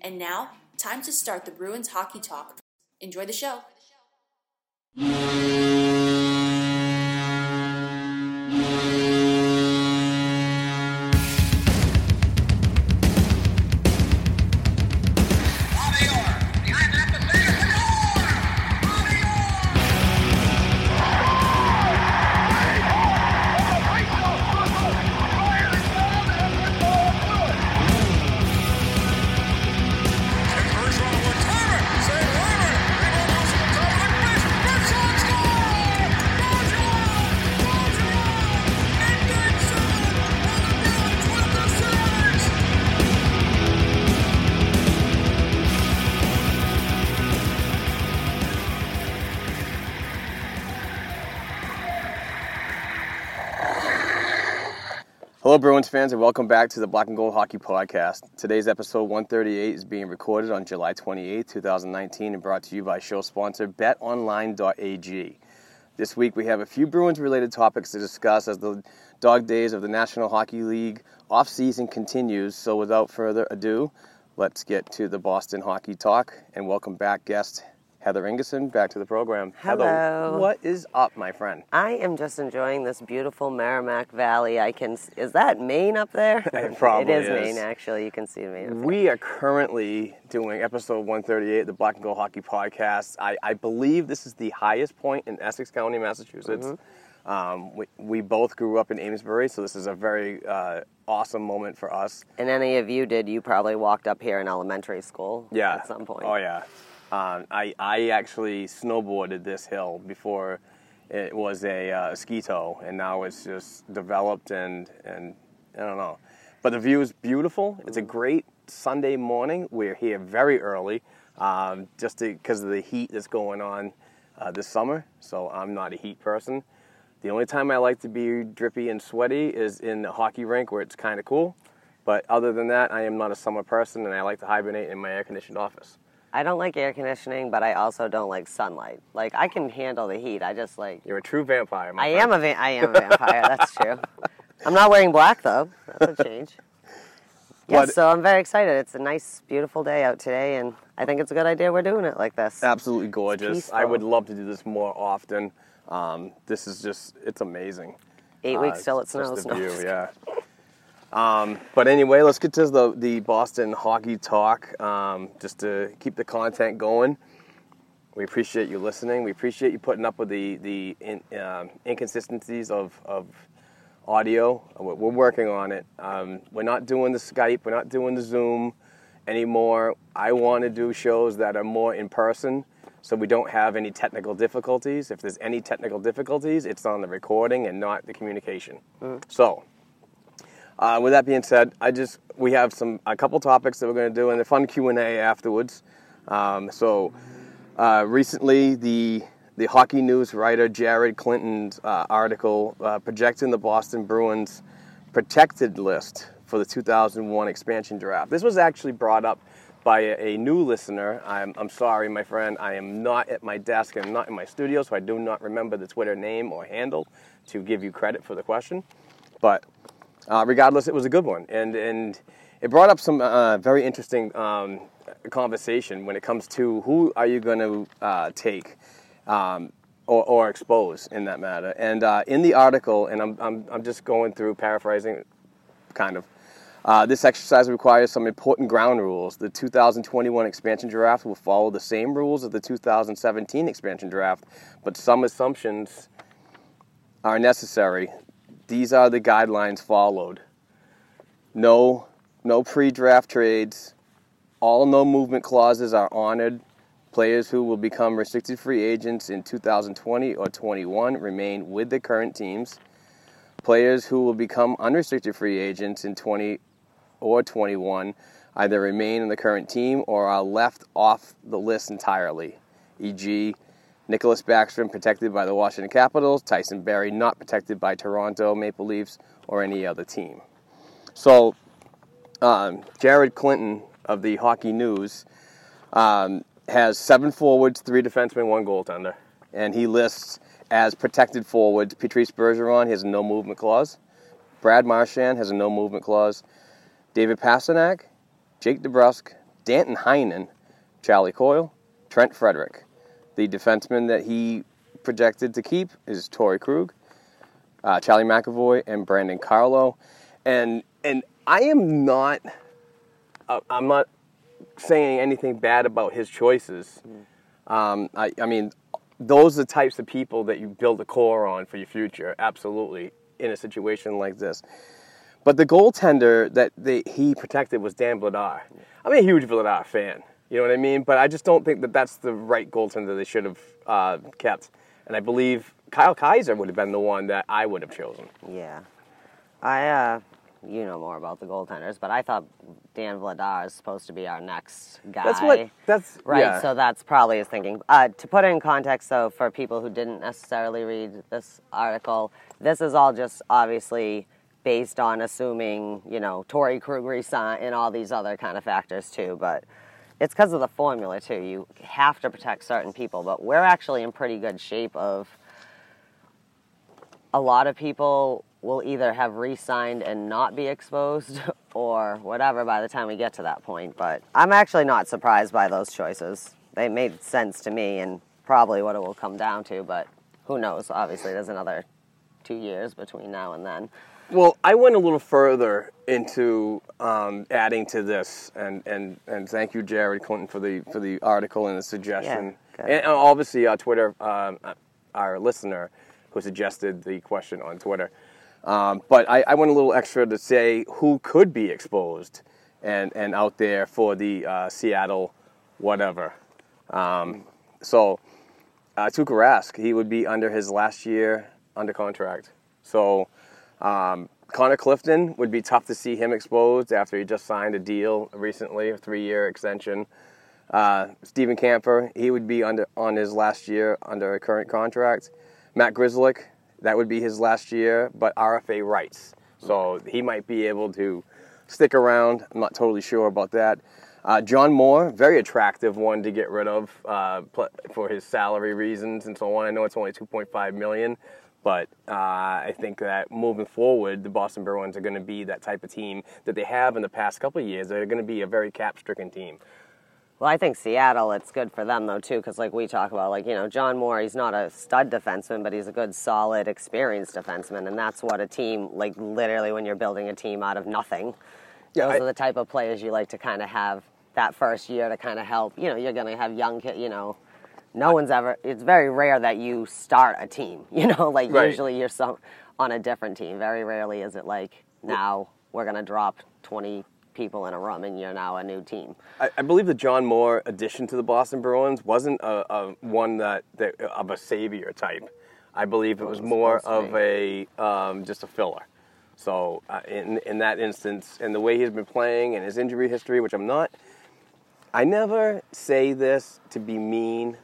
And now, time to start the Bruins hockey talk. Enjoy the show. Hello, Bruins fans, and welcome back to the Black and Gold Hockey Podcast. Today's episode 138 is being recorded on July 28, 2019, and brought to you by show sponsor betonline.ag. This week we have a few Bruins related topics to discuss as the dog days of the National Hockey League off season continues. So, without further ado, let's get to the Boston Hockey Talk and welcome back guest Heather Ingerson back to the program. Heather, Hello. what is up, my friend? I am just enjoying this beautiful Merrimack Valley. I can. Is that Maine up there? It probably It is, is. Maine, actually. You can see Maine. We are currently doing episode 138 the Black and Gold Hockey Podcast. I, I believe this is the highest point in Essex County, Massachusetts. Mm-hmm. Um, we, we both grew up in Amesbury, so this is a very uh, awesome moment for us. And any of you did, you probably walked up here in elementary school Yeah. at some point. Oh, yeah. Um, I, I actually snowboarded this hill before it was a uh, ski tow, and now it's just developed and, and I don't know. But the view is beautiful. It's a great Sunday morning. We're here very early um, just because of the heat that's going on uh, this summer. So I'm not a heat person. The only time I like to be drippy and sweaty is in the hockey rink where it's kind of cool. But other than that, I am not a summer person, and I like to hibernate in my air-conditioned office. I don't like air conditioning, but I also don't like sunlight. Like I can handle the heat. I just like. You're a true vampire. My I friend. am a va- I am a vampire. that's true. I'm not wearing black though. That's a change. Yes, so I'm very excited. It's a nice, beautiful day out today, and I think it's a good idea we're doing it like this. absolutely gorgeous. I would love to do this more often. Um, this is just, it's amazing. Eight Uh, weeks till it snows. the view, yeah. Um, but anyway, let's get to the, the Boston hockey talk um, just to keep the content going. We appreciate you listening. We appreciate you putting up with the, the in, um, inconsistencies of, of audio. We're, we're working on it. Um, we're not doing the Skype, we're not doing the Zoom anymore. I want to do shows that are more in person so we don't have any technical difficulties. If there's any technical difficulties, it's on the recording and not the communication. So, uh, with that being said, I just we have some a couple topics that we're going to do and a fun Q and A afterwards. Um, so, uh, recently the the hockey news writer Jared Clinton's uh, article uh, projecting the Boston Bruins protected list for the 2001 expansion draft. This was actually brought up by a, a new listener. I'm, I'm sorry, my friend. I am not at my desk. I'm not in my studio, so I do not remember the Twitter name or handle to give you credit for the question. But uh, regardless, it was a good one, and and it brought up some uh, very interesting um, conversation when it comes to who are you going to uh, take um, or, or expose in that matter. And uh, in the article, and I'm, I'm I'm just going through paraphrasing, kind of. Uh, this exercise requires some important ground rules. The 2021 expansion draft will follow the same rules of the 2017 expansion draft, but some assumptions are necessary. These are the guidelines followed. No, no pre-draft trades. All no movement clauses are honored. Players who will become restricted free agents in 2020 or 21 remain with the current teams. Players who will become unrestricted free agents in 20 or 21 either remain in the current team or are left off the list entirely, e.g., Nicklas Backstrom protected by the Washington Capitals, Tyson Barrie not protected by Toronto Maple Leafs or any other team. So, um, Jared Clinton of the Hockey News um, has seven forwards, three defensemen, one goaltender, and he lists as protected forwards Patrice Bergeron he has a no movement clause, Brad Marchand has a no movement clause, David Pastrnak, Jake DeBrusk, Danton Heinen, Charlie Coyle, Trent Frederic. The defenseman that he projected to keep is Torey Krug, uh, Charlie McAvoy, and Brandon Carlo. And and I am not uh, I'm not saying anything bad about his choices. Um, I, I mean, those are the types of people that you build a core on for your future. Absolutely, in a situation like this. But the goaltender that they, he protected was Dan Vladar. I'm a huge Vladar fan. You know what I mean? But I just don't think that that's the right goaltender they should have uh, kept. And I believe Kyle Keyser would have been the one that I would have chosen. Yeah. I, uh, you know more about the goaltenders, but I thought Dan Vladar is supposed to be our next guy. That's what. That's Right, yeah. so that's probably his thinking. Uh, to put it in context, though, for people who didn't necessarily read this article, this is all just obviously based on assuming, you know, Torey Krug resign and all these other kind of factors too. But it's because of the formula too. You have to protect certain people, but we're actually in pretty good shape of a lot of people will either have re-signed and not be exposed or whatever by the time we get to that point. But I'm actually not surprised by those choices. They made sense to me and probably what it will come down to, but who knows? Obviously, there's another two years between now and then. Well, I went a little further into um, adding to this, and, and, and thank you, Jared Clinton, for the for the article and the suggestion, Yeah, and obviously uh, Twitter, um, uh, our listener who suggested the question on Twitter. Um, but I, I went a little extra to say who could be exposed and, and out there for the uh, Seattle whatever. Um, so uh, Tuukka Rask, he would be under his last year under contract. So um, Connor Clifton would be tough to see him exposed after he just signed a deal recently, a three-year extension. Uh, Steven Kampfer, he would be under on his last year under a current contract. Matt Grzelcyk, that would be his last year, but RFA rights, so he might be able to stick around. I'm not totally sure about that. Uh, John Moore, very attractive one to get rid of uh, for his salary reasons and so on. I know it's only 2.5 million, but uh, I think that moving forward, the Boston Bruins are going to be that type of team that they have in the past couple of years. They're going to be a very cap-stricken team. Well, I think Seattle, it's good for them though too, because like we talk about, like you know, John Moore, he's not a stud defenseman, but he's a good, solid, experienced defenseman, and that's what a team, like literally, when you're building a team out of nothing, Yeah, those I- are the type of players you like to kind of have that first year to kind of help. You know, you're going to have young kids. You know, no one's ever. It's very rare that you start a team. You know, like Right. usually you're some on a different team. Very rarely is it like now we're going to drop 20 people in a room and you're now a new team. I, I believe the John Moore addition to the Boston Bruins wasn't a, a one that, that of a savior type. I believe it was was more of a um, just a filler. So uh, in in that instance, and the way he's been playing and his injury history, which I'm not, I never say this to be mean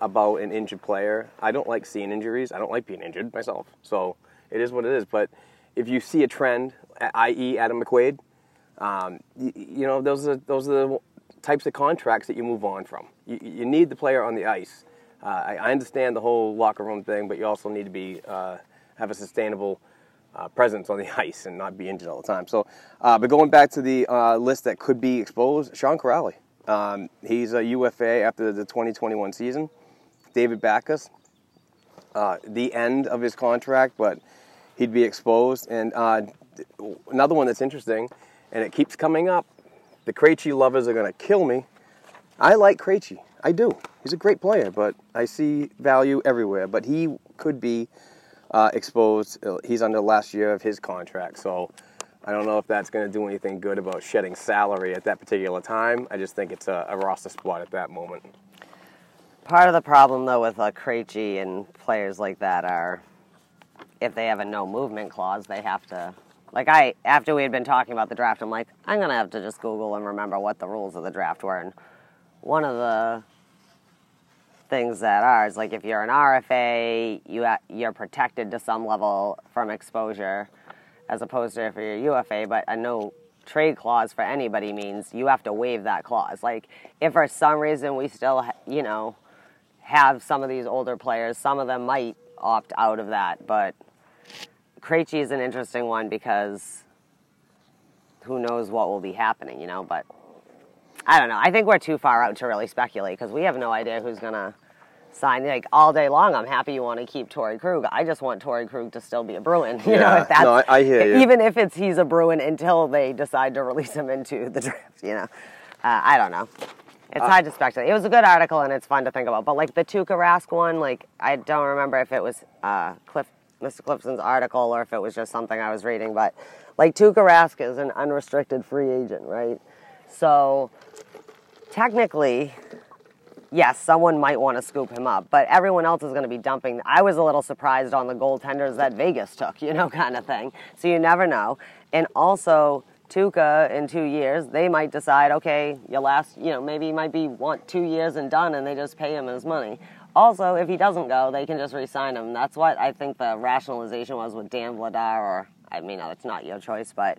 about an injured player. I don't like seeing injuries. I don't like being injured myself. So it is what it is. But if you see a trend, i.e., Adam McQuaid, um, you, you know those are those are the types of contracts that you move on from. You, you need the player on the ice. Uh, I, I understand the whole locker room thing, but you also need to be uh, have a sustainable uh, presence on the ice and not be injured all the time. So, uh, but going back to the uh, list that could be exposed, Sean Kuraly. Um, he's a UFA after the 2021 season. David Backes, uh, the end of his contract, but he'd be exposed. And uh, another one that's interesting and it keeps coming up. The Krejci lovers are going to kill me. I like Krejci. I do. He's a great player, but I see value everywhere. But he could be uh, exposed. He's under the last year of his contract, so I don't know if that's going to do anything good about shedding salary at that particular time. I just think it's a, a roster spot at that moment. Part of the problem, though, with uh, Krejci and players like that are if they have a no movement clause, they have to. Like I, after we had been talking about the draft, I'm like, I'm gonna have to just Google and remember what the rules of the draft were. And one of the things that are is like if you're an RFA, you, you're protected to some level from exposure, as opposed to if you're a UFA. But a no trade clause for anybody means you have to waive that clause. Like if for some reason we still, you know, have some of these older players, some of them might opt out of that, but Krejci is an interesting one because who knows what will be happening, you know. But I don't know. I think we're too far out to really speculate because we have no idea who's gonna sign. Like all day long, I'm happy you want to keep Torey Krug. I just want Torey Krug to still be a Bruin. You Yeah. know, if that's No, I- I hear you. even if it's he's a Bruin until they decide to release him into the draft. You know, uh, I don't know. It's Uh, hard to speculate. It was a good article and it's fun to think about. But like the Tuukka Rask one, like I don't remember if it was uh, Cliff, Mr. Clifton's article or if it was just something I was reading. But like Tuukka Rask is an unrestricted free agent, right? So technically, yes, someone might want to scoop him up, but everyone else is going to be dumping. I was a little surprised on the goaltenders that Vegas took, you know, kind of thing. So you never know. And also, Tuukka in two years, they might decide, okay, your last, you know, maybe he might be want two years and done, and they just pay him his money. Also, if he doesn't go, they can just re-sign him. That's what I think the rationalization was with Dan Vladar, or I mean, it's not your choice, but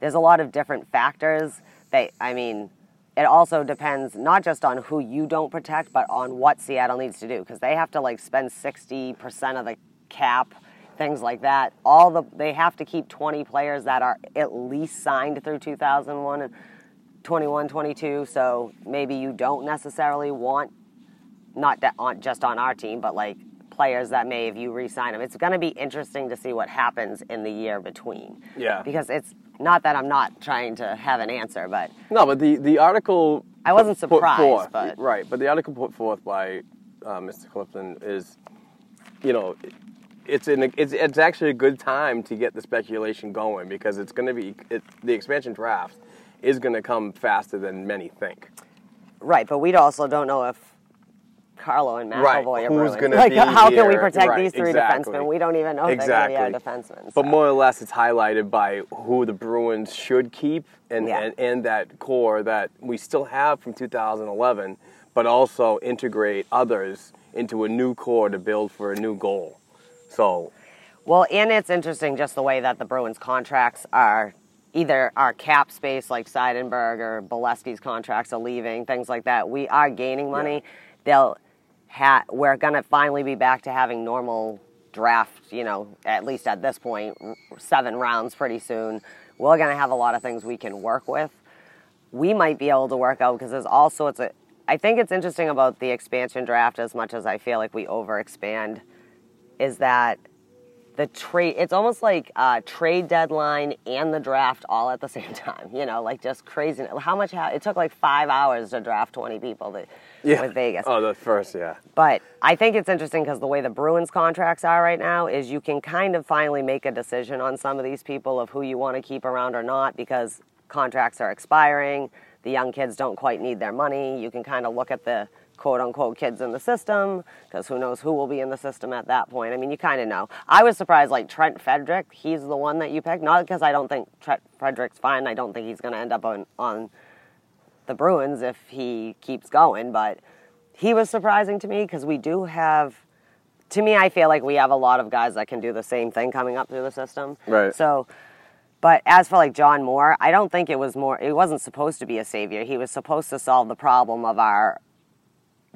there's a lot of different factors. They, I mean, it also depends not just on who you don't protect, but on what Seattle needs to do because they have to like spend 60% of the cap, things like that. All the they have to keep 20 players that are at least signed through 2001 and 21, 22. So maybe you don't necessarily want not that on just on our team, but like players that may if you re-sign them. It's going to be interesting to see what happens in the year between. Yeah. Because it's not that I'm not trying to have an answer, but No, but the, the article. I wasn't put surprised, forth- but- Right, but the article put forth by uh, Mr. Clifton is, you know, it's, an, it's, it's actually a good time to get the speculation going because it's going to be. It, the expansion draft is going to come faster than many think. Right, but we also don't know if Carlo and Right, McAvoy are who's Bruins. gonna like, be how can we protect Right, these three exactly. defensemen? We don't even know if exactly. they're going to be our defensemen. But more or less, it's highlighted by who the Bruins should keep and, Yeah. and, and that core that we still have from 2011, but also integrate others into a new core to build for a new goal. So, Well, and it's interesting just the way that the Bruins contracts are either our cap space, like Seidenberg or Beleskey's contracts are leaving, things like that. We are gaining money. They'll ha- we're going to finally be back to having normal draft, you know, at least at this seven rounds pretty soon. We're going to have a lot of things we can work with. we might be able to work out because there's all sorts of. I think it's interesting about the expansion draft as much as I feel like we overexpand, is that the trade. It's almost like uh, trade deadline and the draft all at the same time. You know, like just crazy. How much? Ha- it took like five hours to draft 20 people to, with Vegas. Oh, the first, yeah. But I think it's interesting because the way the Bruins contracts are right now is you can kind of finally make a decision on some of these people of who you want to keep around or not because contracts are expiring. The young kids don't quite need their money. You can kind of look at the quote unquote kids in the system because who knows who will be in the system at that point. I mean, you kind of know. I was surprised, like Trent Frederic, he's the one that you picked. Not because I don't think Trent Frederic's fine. I don't think he's going to end up on, on the Bruins if he keeps going, but he was surprising to me because we do have. To me, I feel like we have a lot of guys that can do the same thing coming up through the system. Right. So, but as for like John Moore, I don't think it was more. It wasn't supposed to be a savior. He was supposed to solve the problem of our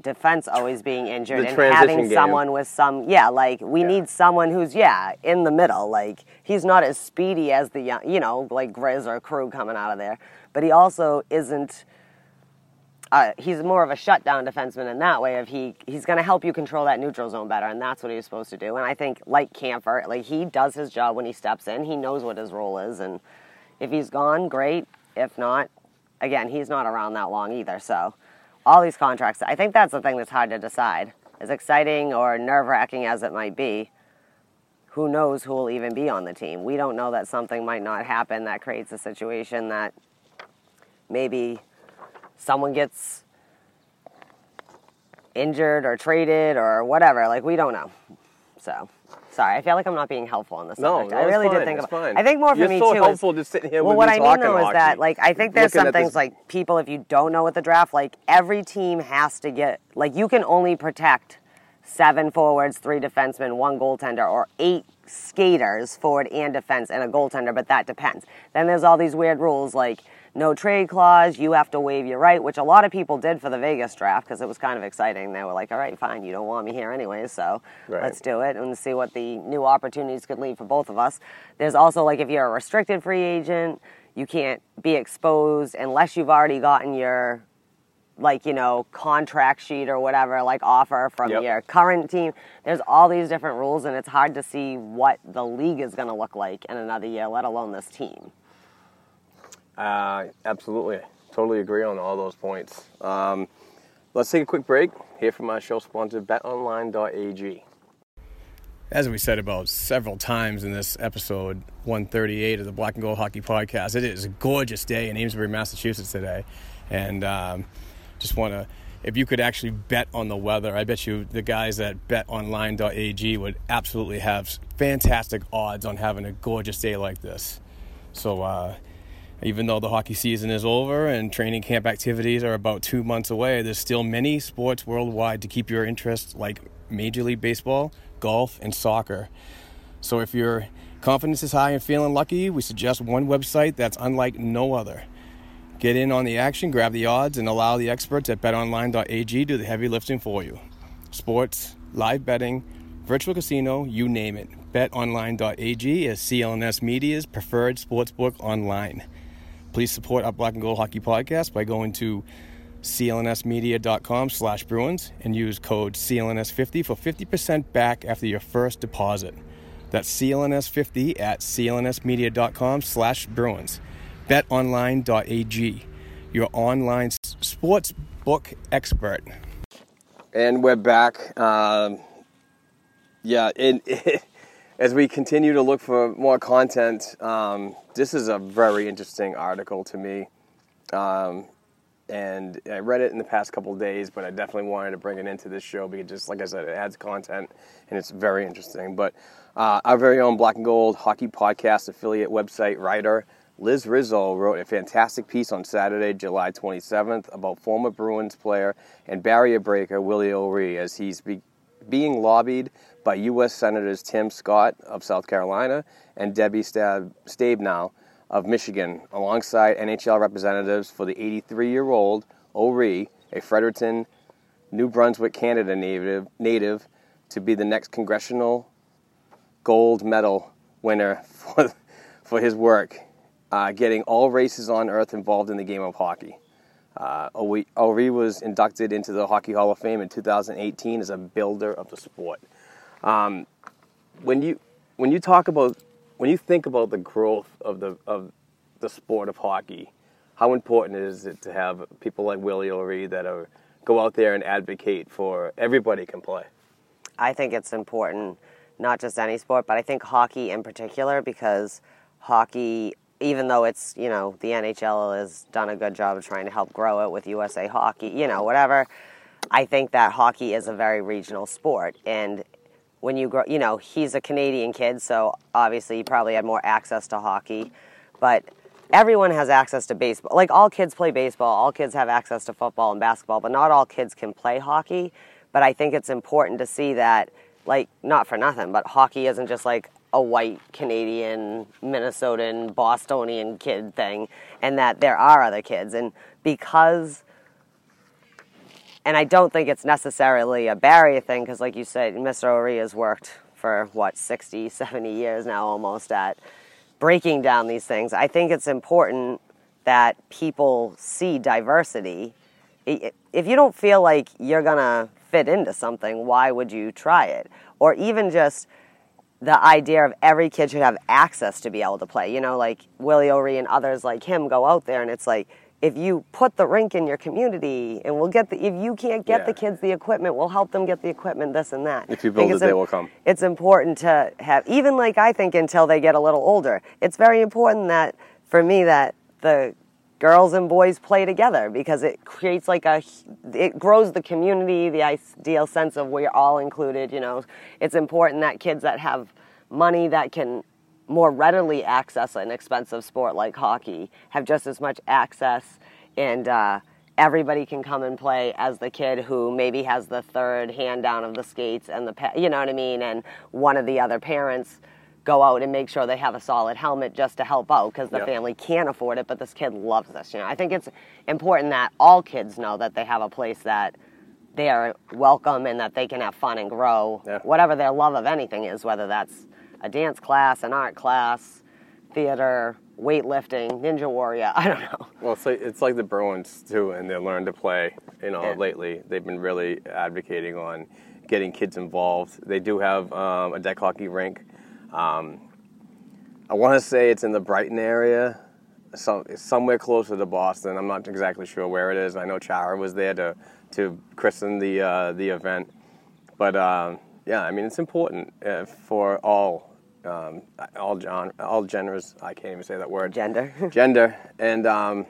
defense always being injured The and having game. someone with some. Yeah, like we Yeah. need someone who's yeah in the middle. Like he's not as speedy as the young, you know, like Grizz or Crew coming out of there, but he also isn't uh, he's more of a shutdown defenseman in that way. Of he he's going to help you control that neutral zone better, and that's what he's supposed to do. And I think like Kampfer, like he does his job when he steps in. He knows what his role is, and If he's gone, great. If not, again, he's not around that long either. So, all these contracts, I think that's the thing that's hard to decide. As exciting or nerve wracking as it might be, who knows who will even be on the team? We don't know that something might not happen that creates a situation that maybe someone gets injured or traded or whatever. Like, we don't know. So. Sorry, I feel like I'm not being helpful on this No, subject. no, I really fine, did think about. fine. I think more for You're me so too. helpful is, just sitting here well, what I mean though is that like I think there's some things this- like people if you don't know what the draft like every team has to get like you can only protect seven forwards, three defensemen, one goaltender, or eight skaters, forward and defense, and a goaltender. But that depends. Then there's all these weird rules like no trade clause. You have to waive your right, which a lot of people did for the Vegas draft because it was kind of exciting. They were like, "All right, fine, you don't want me here anyway, so Right. let's do it and see what the new opportunities could lead for both of us." There's also like if you're a restricted free agent, you can't be exposed unless you've already gotten your like you know contract sheet or whatever like offer from Yep. your current team there's all these different rules and it's hard to see what the league is going to look like in another year let alone this team Uh, absolutely. Totally agree on all those points. Um, let's take a quick break. Hear from our show sponsor, betonline.ag. As we said about several times in this episode 138 of the Black and Gold Hockey Podcast, it is a gorgeous day in Amesbury, Massachusetts today. And um, just want to, if you could actually bet on the weather, I bet you the guys at betonline.ag would absolutely have fantastic odds on having a gorgeous day like this. So, uh, even though the hockey season is over and training camp activities are about two months away, there's still many sports worldwide to keep your interest, like Major League Baseball, golf, and soccer. So if your confidence is high and feeling lucky, we suggest one website that's unlike no other. Get in on the action, grab the odds, and allow the experts at betonline.ag do the heavy lifting for you. Sports, live betting, virtual casino, you name it. BetOnline.ag is CLNS Media's preferred sportsbook online. Please support our Black and Gold Hockey Podcast by going to clnsmedia.com slash Bruins and use code CLNS50 for 50% back after your first deposit. That's CLNS50 at clnsmedia.com slash Bruins. BetOnline.ag, your online sports book expert. And we're back. Um, yeah, and as we continue to look for more content, um, this is a very interesting article to me. Um, and I read it in the past couple days, but I definitely wanted to bring it into this show because, just like I said, it adds content and it's very interesting. But uh, our very own Black and Gold Hockey Podcast affiliate website writer Liz Rizzo wrote a fantastic piece on Saturday, July 27th, about former Bruins player and barrier breaker Willie O'Ree as he's be- being lobbied by U.S. Senators Tim Scott of South Carolina and Debbie Stab- Stabenow of Michigan, alongside NHL representatives for the 83 year old O'Ree, a Fredericton, New Brunswick, Canada native, native, to be the next congressional gold medal winner for, for his work, uh, getting all races on earth involved in the game of hockey. Uh, O'Ree was inducted into the Hockey Hall of Fame in 2018 as a builder of the sport. Um, when you when you talk about when you think about the growth of the of the sport of hockey, how important is it to have people like Willie O'Ree that are go out there and advocate for everybody can play? I think it's important, not just any sport, but I think hockey in particular, because hockey, even though it's, you know, the NHL has done a good job of trying to help grow it with USA Hockey, you know, whatever, I think that hockey is a very regional sport. And when you grow, you know, he's a Canadian kid, so obviously he probably had more access to hockey, but everyone has access to baseball. Like all kids play baseball, all kids have access to football and basketball, but not all kids can play hockey. But I think it's important to see that, like, not for nothing, but hockey isn't just like a white Canadian, Minnesotan, Bostonian kid thing, and that there are other kids. And because, and I don't think it's necessarily a barrier thing, because, like you said, Mr. O'Ree has worked for what, 60, 70 years now almost at breaking down these things. I think it's important that people see diversity. If you don't feel like you're gonna fit into something, why would you try it? Or even just the idea of every kid should have access to be able to play. You know, like Willie O'Ree and others like him go out there, and it's like if you put the rink in your community, and we'll get the if you can't get Yeah. the kids the equipment, we'll help them get the equipment. This and that. If you build it, they will come. It's important to have even like I think until they get a little older. It's very important that for me that the girls and boys play together because it creates like a it grows the community the ideal sense of we're all included you know. It's important that kids that have money that can more readily access an expensive sport like hockey have just as much access and uh, everybody can come and play as the kid who maybe has the third hand down of the skates and the you know what i mean? And one of the other parents go out and make sure they have a solid helmet just to help out because the Yep. family can't afford it, but this kid loves this. You know, I think it's important that all kids know that they have a place that they are welcome and that they can have fun and grow, Yeah. whatever their love of anything is, whether that's a dance class, an art class, theater, weightlifting, ninja warrior. I don't know. Well, it's like, it's like the Bruins too, and they learned to play. You know, Yeah. lately they've been really advocating on getting kids involved. They do have um, a deck hockey rink. Um, I want to say it's in the Brighton area, so it's somewhere closer to Boston. I'm not exactly sure where it is. I know Chara was there to to christen the uh, the event, but um, yeah, I mean it's important uh, for all. Um, all gen- all genders. I can't even say that word. Gender. gender and um,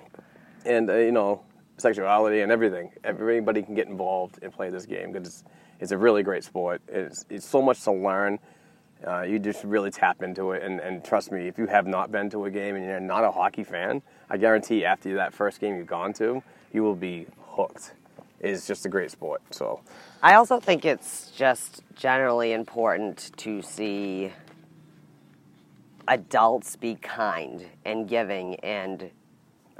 and uh, you know sexuality and everything. Everybody can get involved and play this game because it's, it's a really great sport. It's it's so much to learn. Uh, you just really tap into it, and, and trust me, if you have not been to a game and you're not a hockey fan, I guarantee after that first game you've gone to, you will be hooked. It's just a great sport. So I also think it's just generally important to see adults be kind and giving and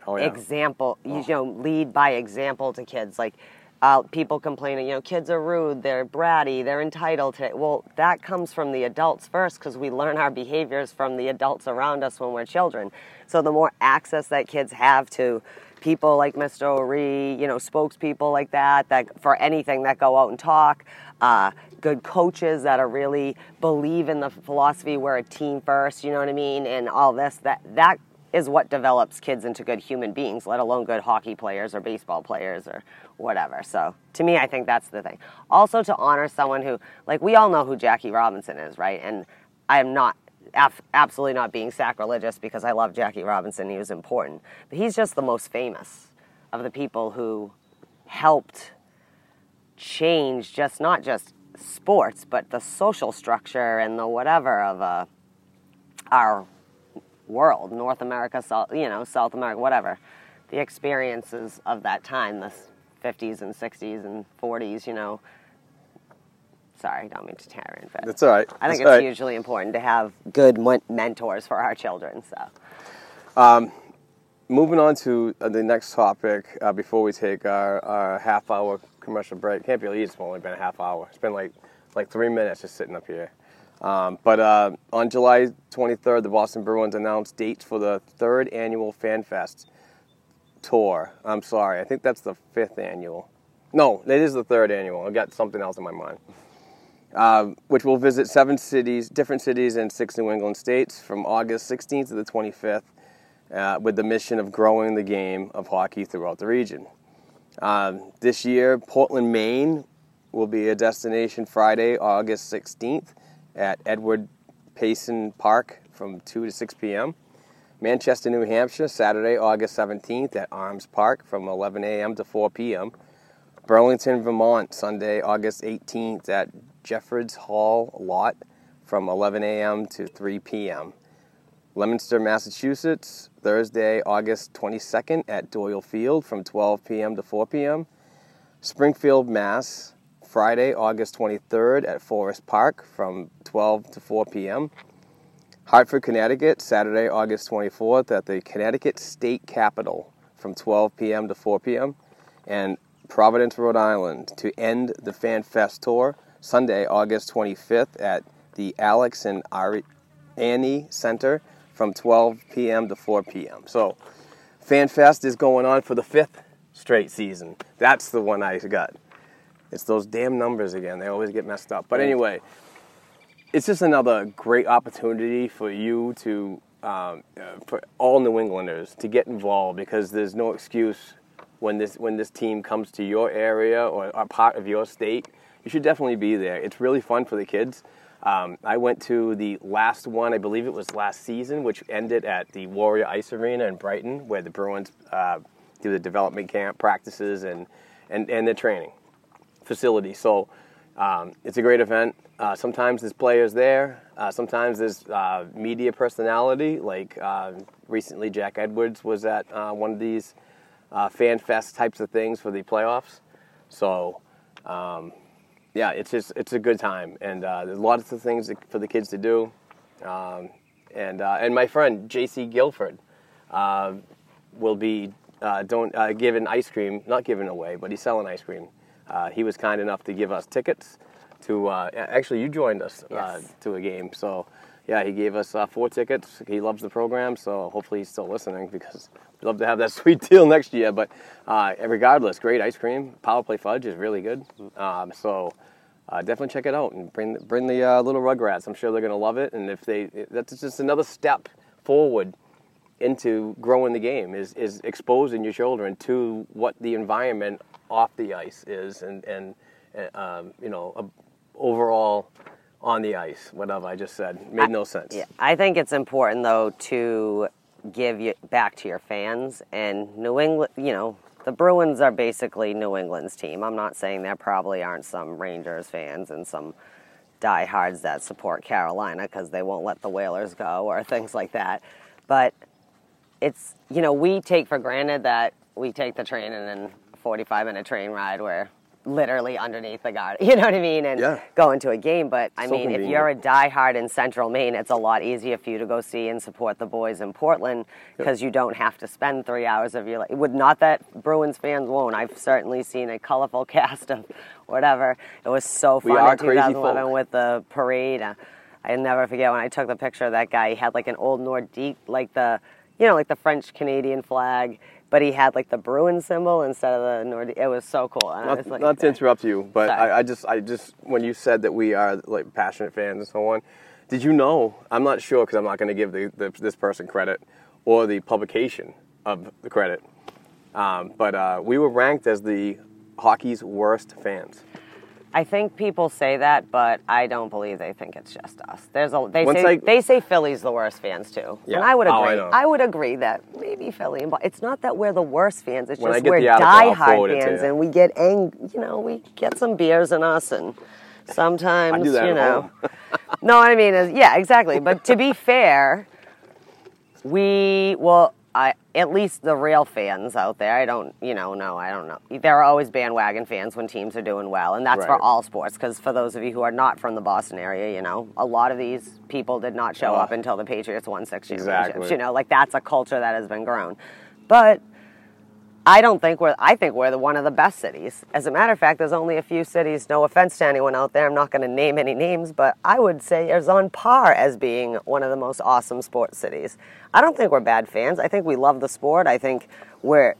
oh yeah, example you know lead by example to kids like uh, people complaining you know kids are rude they're bratty they're entitled to well that comes from the adults first because we learn our behaviors from the adults around us when we're children. So the more access that kids have to people like mr o'ree you know spokespeople like that that for anything that go out and talk uh, good coaches that are really believe in the philosophy we're a team first you know what i mean and all this that that is what develops kids into good human beings, let alone good hockey players or baseball players or whatever. So to me, I think that's the thing. Also, to honor someone who, like, we all know who Jackie Robinson is, right? And I am not. af- Absolutely not being sacrilegious because I love Jackie Robinson. He was important. But he's just the most famous of the people who helped change just not just sports, but the social structure and the whatever of uh, our world, North America, South, you know, South America, whatever. The experiences of that time, the 50s and 60s and 40s, you know. Sorry, don't mean to tear in, but that's all right. I think That's it's right. hugely important to have good men- mentors for our children. So, Moving on to uh, the next topic uh, before we take our, our half hour commercial break. Can't believe it's only been a half hour. It's been like like three minutes just sitting up here. Um, but uh, on July 23rd, the Boston Bruins announced dates for the third annual Fan Fest tour. I'm sorry, I think that's the fifth annual. No, it is the third annual. I got something else in my mind. Uh, which will visit seven cities, different cities in six New England states from August 16th to the 25th, uh, with the mission of growing the game of hockey throughout the region. Um, this year, Portland, Maine will be a destination Friday, August 16th at Edward Payson Park from 2 to 6 p.m. Manchester, New Hampshire, Saturday, August 17th at Arms Park from 11 a.m. to 4 p.m. Burlington, Vermont, Sunday, August 18th at Jeffords Hall Lot from 11 a.m. to 3 p.m. Leominster, Massachusetts, Thursday, August 22nd at Doyle Field from 12 p.m. to 4 p.m. Springfield, Mass, Friday, August 23rd at Forest Park from 12 to 4 p.m. Hartford, Connecticut, Saturday, August 24th at the Connecticut State Capitol from 12 p.m. to 4 p.m. And Providence, Rhode Island to end the Fan Fest tour, Sunday, August 25th at the Alex and Ari- Ani Center from 12 p.m. to 4 p.m. So, Fan Fest is going on for the fifth straight season. That's the one I got. It's those damn numbers again. They always get messed up. But anyway, it's just another great opportunity for you to um, uh, for all New Englanders to get involved because there's no excuse when this when this team comes to your area or a part of your state. You should definitely be there. It's really fun for the kids. Um, I went to the last one, I believe it was last season, which ended at the Warrior Ice Arena in Brighton, where the Bruins uh, do the development camp practices and, and, and their training facility. So um, it's a great event. Uh, sometimes there's players there. Uh, sometimes there's uh, media personality. Like uh, recently, Jack Edwards was at uh, one of these uh, fan fest types of things for the playoffs. So um, yeah, it's just it's a good time, and there's lots of things for the kids to do. Um, and and my friend J.C. Guilford will be don't giving ice cream, not giving away, but he's selling ice cream. he was kind enough to give us tickets to uh, actually you joined us uh, to a game. So yeah, he gave us uh, four tickets. He loves the program, so hopefully he's still listening because we'd love to have that sweet deal next year. But uh, regardless, great ice cream. Power Play Fudge is really good. Um, so. Uh, definitely check it out and bring bring the uh, little Rugrats. I'm sure they're gonna love it. And if they, that's just another step forward into growing the game is, is exposing your children to what the environment off the ice is and, and uh, um, you know, uh, overall on the ice, whatever I just said. Made no sense. Yeah, I think it's important though to give you back to your fans and New England. You know, the Bruins are basically New England's team. I'm not saying there probably aren't some Rangers fans and some diehards that support Carolina because they won't let the Whalers go or things like that. But it's you know we take for granted that we take the train and then 45 minute train ride where literally underneath the garden. You know what I mean? And Yeah. go into a game. But I So mean, if you're a diehard in Central Maine, it's a lot easier for you to go see and support the boys in Portland because you don't have to spend three hours of your life. Would not that Bruins fans won't. I've certainly seen a colorful cast of whatever. It was so fun in 2011 folk. with the parade. Uh, I never forget when I took the picture of that guy. He had like an old Nordique, like the, you know, like the French Canadian flag, but he had like the Bruin symbol instead of the Nordique. It was so cool. And I Not, was like, not to interrupt you, but I, I just, I just, when you said that we are like passionate fans and so on, did you know? I'm not sure because I'm not going to give the, the, this person credit or the publication of the credit, um, but uh, we were ranked as the hockey's worst fans. I think people say that, but I don't believe they think it's just us. There's a they Once say I- they say Philly's the worst fans too, Yeah. and I would Oh, I agree. know. would agree that maybe Philly Bo- it's not that we're the worst fans. It's When just we're diehard fans, and we get ang. You know, we get some beers in us, and sometimes I you know. no, what I mean is yeah, exactly. But to be fair, we well, I at least the real fans out there. I don't, you know, no, I don't know. There are always bandwagon fans when teams are doing well, and that's for all sports. Because for those of you who are not from the Boston area, you know, a lot of these people did not show up until the Patriots won six championships. Exactly. You know, like that's a culture that has been grown, but. I don't think we're. I think we're the, one of the best cities. As a matter of fact, there's only a few cities. No offense to anyone out there. I'm not going to name any names, but I would say is on par as being one of the most awesome sports cities. I don't think we're bad fans. I think we love the sport. I think we're.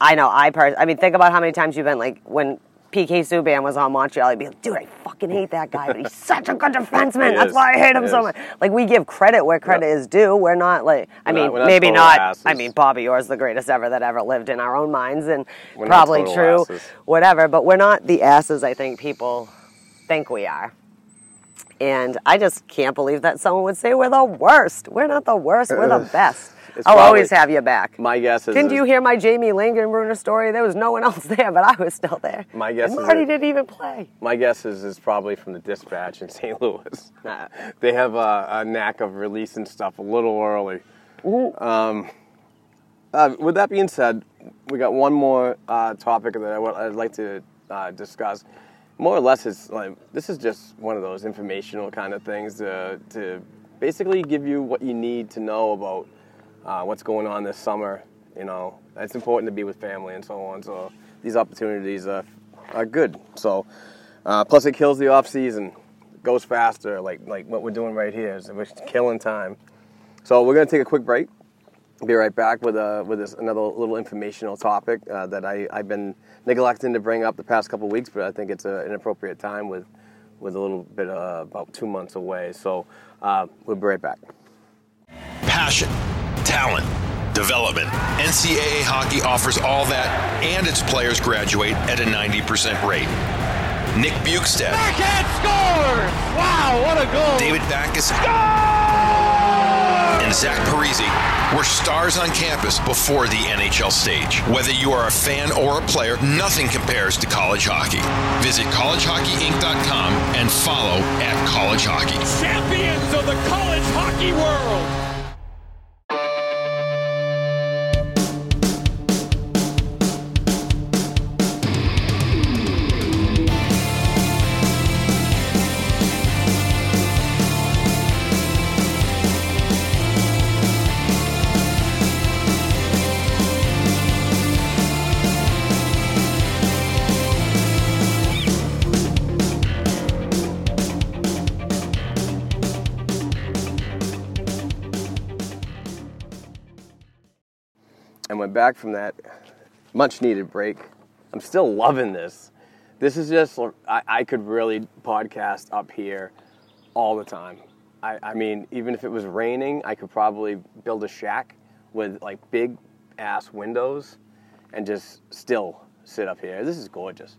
I know. I pers- I mean, think about how many times you've been like when PK Subban was on Montreal. I'd be like, dude, I fucking hate that guy, but he's such a good defenseman. He That's is. why I hate him He so is. much. Like we give credit where credit Yep. is due. We're not like. I We're mean, not- maybe not. asses. I mean, Bobby Orr's the greatest ever that ever lived in our own minds, and We're probably true. asses. Whatever, but we're not the asses I think people think we are. And I just can't believe that someone would say we're the worst. We're not the worst. We're the best. It's I'll always have you back. My guess is. Didn't you hear my Jamie Langenbrunner story? There was no one else there, but I was still there. My guess and is Marty didn't even play. My guess is is probably from the dispatch in St. Louis. They have a, a knack of releasing stuff a little early. Um, uh, with that being said, we got one more uh, topic that I would, I'd like to uh, discuss. More or less, it's like this is just one of those informational kind of things to, to basically give you what you need to know about uh, what's going on this summer. You know, it's important to be with family and so on. So these opportunities are, are good. So uh, plus, it kills the off season, goes faster. Like like what we're doing right here is we're killing time. So we're gonna take a quick break. Be right back with a with this, another little informational topic uh, that I I've been neglecting to bring up the past couple weeks, but I think it's a, an appropriate time with with a little bit uh, about two months away. So uh, we'll be right back. Passion, talent, development. NCAA hockey offers all that, and its players graduate at a 90% rate. Nick Bjugstad. Backhand scores! Wow, what a goal! David Backes. Zach Parise were stars on campus before the NHL stage. Whether you are a fan or a player, nothing compares to college hockey. Visit collegehockeyinc.com and follow at college hockey. Champions of the college hockey world! Went back from that much needed break. I'm still loving this. This is just, I, I could really podcast up here all the time. I, I mean, even if it was raining, I could probably build a shack with like big ass windows and just still sit up here. This is gorgeous.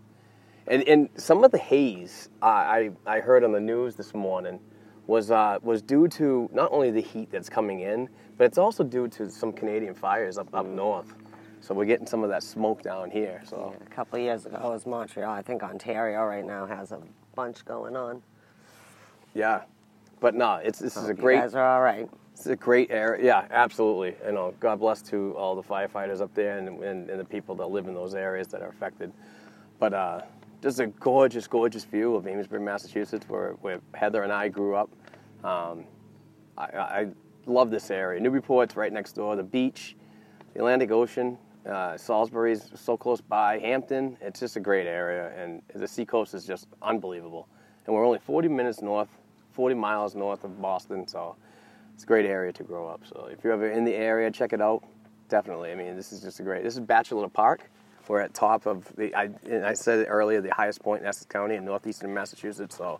And, and some of the haze I, I heard on the news this morning was, uh, was due to not only the heat that's coming in, but it's also due to some Canadian fires up, up north. So we're getting some of that smoke down here. So A couple of years ago it was Montreal. I think Ontario right now has a bunch going on. yeah, but no, it's this is a You great guys are all right. it's a great area. Yeah, absolutely. You know, God bless to all the firefighters up there and, and, and the people that live in those areas that are affected. But uh, just a gorgeous, gorgeous view of Amesbury, Massachusetts, where, where Heather and I grew up. Um, I, I love this area. Newburyport's right next door. The beach, the Atlantic Ocean, uh, Salisbury's so close by. Hampton, it's just a great area, and the seacoast is just unbelievable. And we're only 40 minutes north, 40 miles north of Boston, so it's a great area to grow up. So if you're ever in the area, check it out. Definitely. I mean, this is just a great. This is Bachelor Park. We're at top of the. I, I said it earlier, the highest point in Essex County in northeastern Massachusetts. So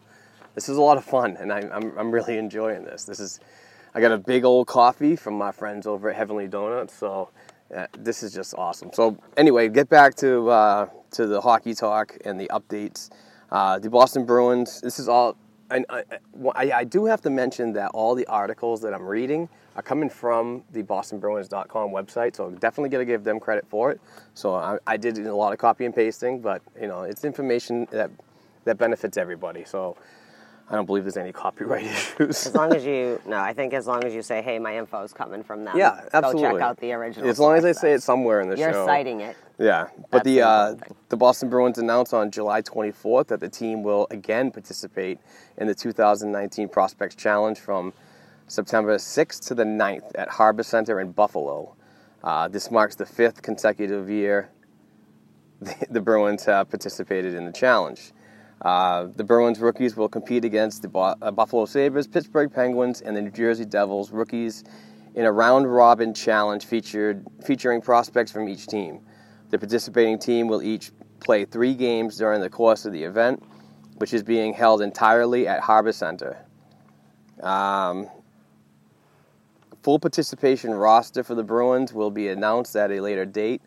this is a lot of fun, and I, I'm I'm really enjoying this. This is. I got a big old coffee from my friends over at Heavenly Donuts. So uh, this is just awesome. So anyway, get back to uh, to the hockey talk and the updates. Uh, the Boston Bruins. This is all. I, I, I do have to mention that all the articles that I'm reading are coming from the BostonBruins.com website, so I'm definitely going to give them credit for it. So I, I did a lot of copy and pasting, but you know it's information that that benefits everybody. So I don't believe there's any copyright issues. As long as you, no, I think as long as you say, hey, my info is coming from them. yeah, absolutely. Go check out the original. As long as I say it somewhere in the show. You're citing it. Yeah, but That's the uh, the Boston Bruins announced on July 24th that the team will again participate in the 2019 Prospects Challenge from September 6th to the 9th at Harbor Center in Buffalo. Uh, this marks the fifth consecutive year the, the Bruins have participated in the challenge. Uh, the Bruins rookies will compete against the Bo- uh, Buffalo Sabres, Pittsburgh Penguins, and the New Jersey Devils rookies in a round robin challenge featured, featuring prospects from each team. The participating team will each play three games during the course of the event, which is being held entirely at Harbor Center. Um, full participation roster for the Bruins will be announced at a later date.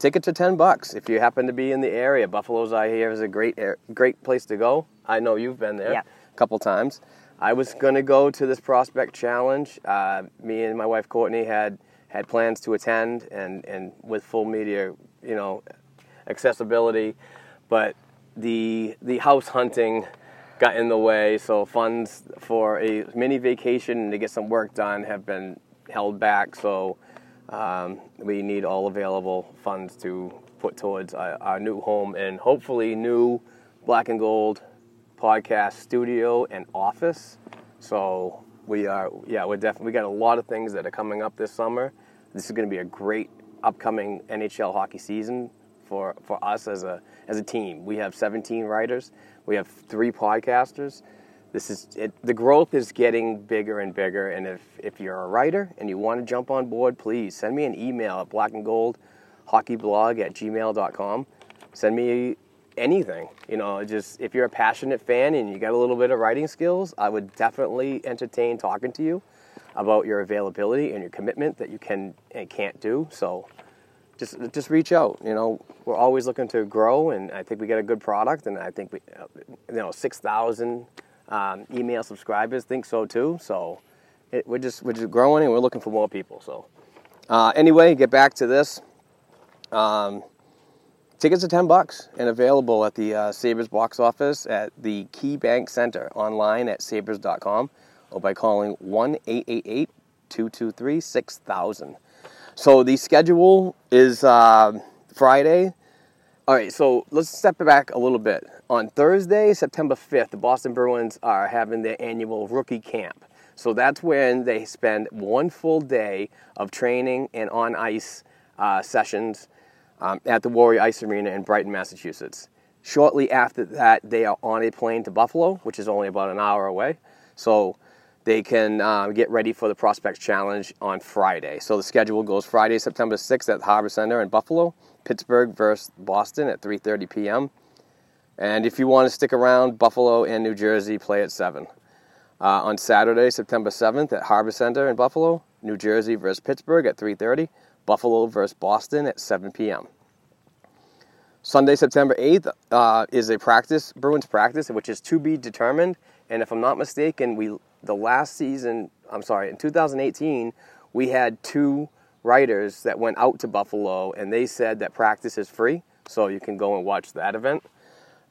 Tickets are ten bucks if you happen to be in the area. Buffalo's I hear is a great air- great place to go. I know you've been there Yeah. a couple times. I was gonna go to this prospect challenge. Uh, me and my wife Courtney had had plans to attend, and and with full media, you know, accessibility, but the the house hunting got in the way. So funds for a mini vacation to get some work done have been held back. So um, we need all available funds to put towards our, our new home and hopefully new black and gold podcast studio and office. So we are, yeah, we're definitely, we got a lot of things that are coming up this summer. This is going to be a great upcoming NHL hockey season for, for us as a, as a team. We have 17 writers, we have three podcasters. This is it, the growth is getting bigger and bigger. And if, if you're a writer and you want to jump on board, please send me an email at black and gold hockeyblog at gmail.com. Send me anything. You know, just if you're a passionate fan and you got a little bit of writing skills, I would definitely entertain talking to you about your availability and your commitment that you can and can't do. So just just reach out. You know, we're always looking to grow, and I think we get a good product, and I think we, you know, six thousand um, email subscribers think so too. So it, we're just we're just growing, and we're looking for more people. So uh, anyway, get back to this. Um, tickets are ten bucks and available at the uh, Sabres box office at the Key Bank Center online at sabres.com or by calling 1 888 223 6000. So the schedule is uh, Friday. All right, so let's step back a little bit. On Thursday, September 5th, the Boston Bruins are having their annual rookie camp. So that's when they spend one full day of training and on ice uh, sessions um, at the Warrior Ice Arena in Brighton, Massachusetts. Shortly after that, they are on a plane to Buffalo, which is only about an hour away. So they can uh, get ready for the Prospects Challenge on Friday. So the schedule goes Friday, September 6th at the Harbor Center in Buffalo, Pittsburgh versus Boston at 3:30 p.m. And if you want to stick around, Buffalo and New Jersey play at 7. Uh, on Saturday, September 7th at Harbor Center in Buffalo, New Jersey versus Pittsburgh at 3:30, Buffalo versus Boston at 7 p.m. Sunday, September 8th uh, is a practice, Bruins practice, which is to be determined. And if I'm not mistaken, we the last season, I'm sorry, in 2018, we had two writers that went out to Buffalo and they said that practice is free, so you can go and watch that event.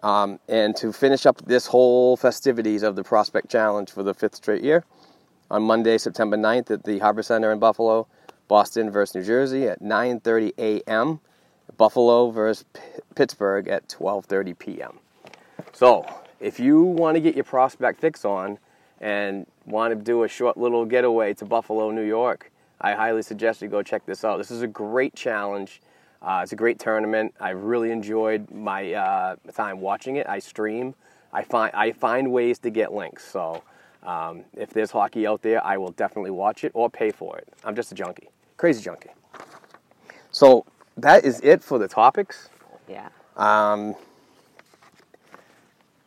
Um, and to finish up this whole festivities of the Prospect Challenge for the fifth straight year, on Monday, September 9th at the Harbor Center in Buffalo, Boston versus New Jersey at 9:30 a.m. Buffalo versus P- Pittsburgh at 12:30 p.m. So, if you want to get your prospect fix on, and want to do a short little getaway to Buffalo, New York, I highly suggest you go check this out. This is a great challenge. Uh, it's a great tournament. I really enjoyed my uh, time watching it. I stream. I find I find ways to get links. So um, if there's hockey out there, I will definitely watch it or pay for it. I'm just a junkie, crazy junkie. So that is it for the topics. Yeah. Um,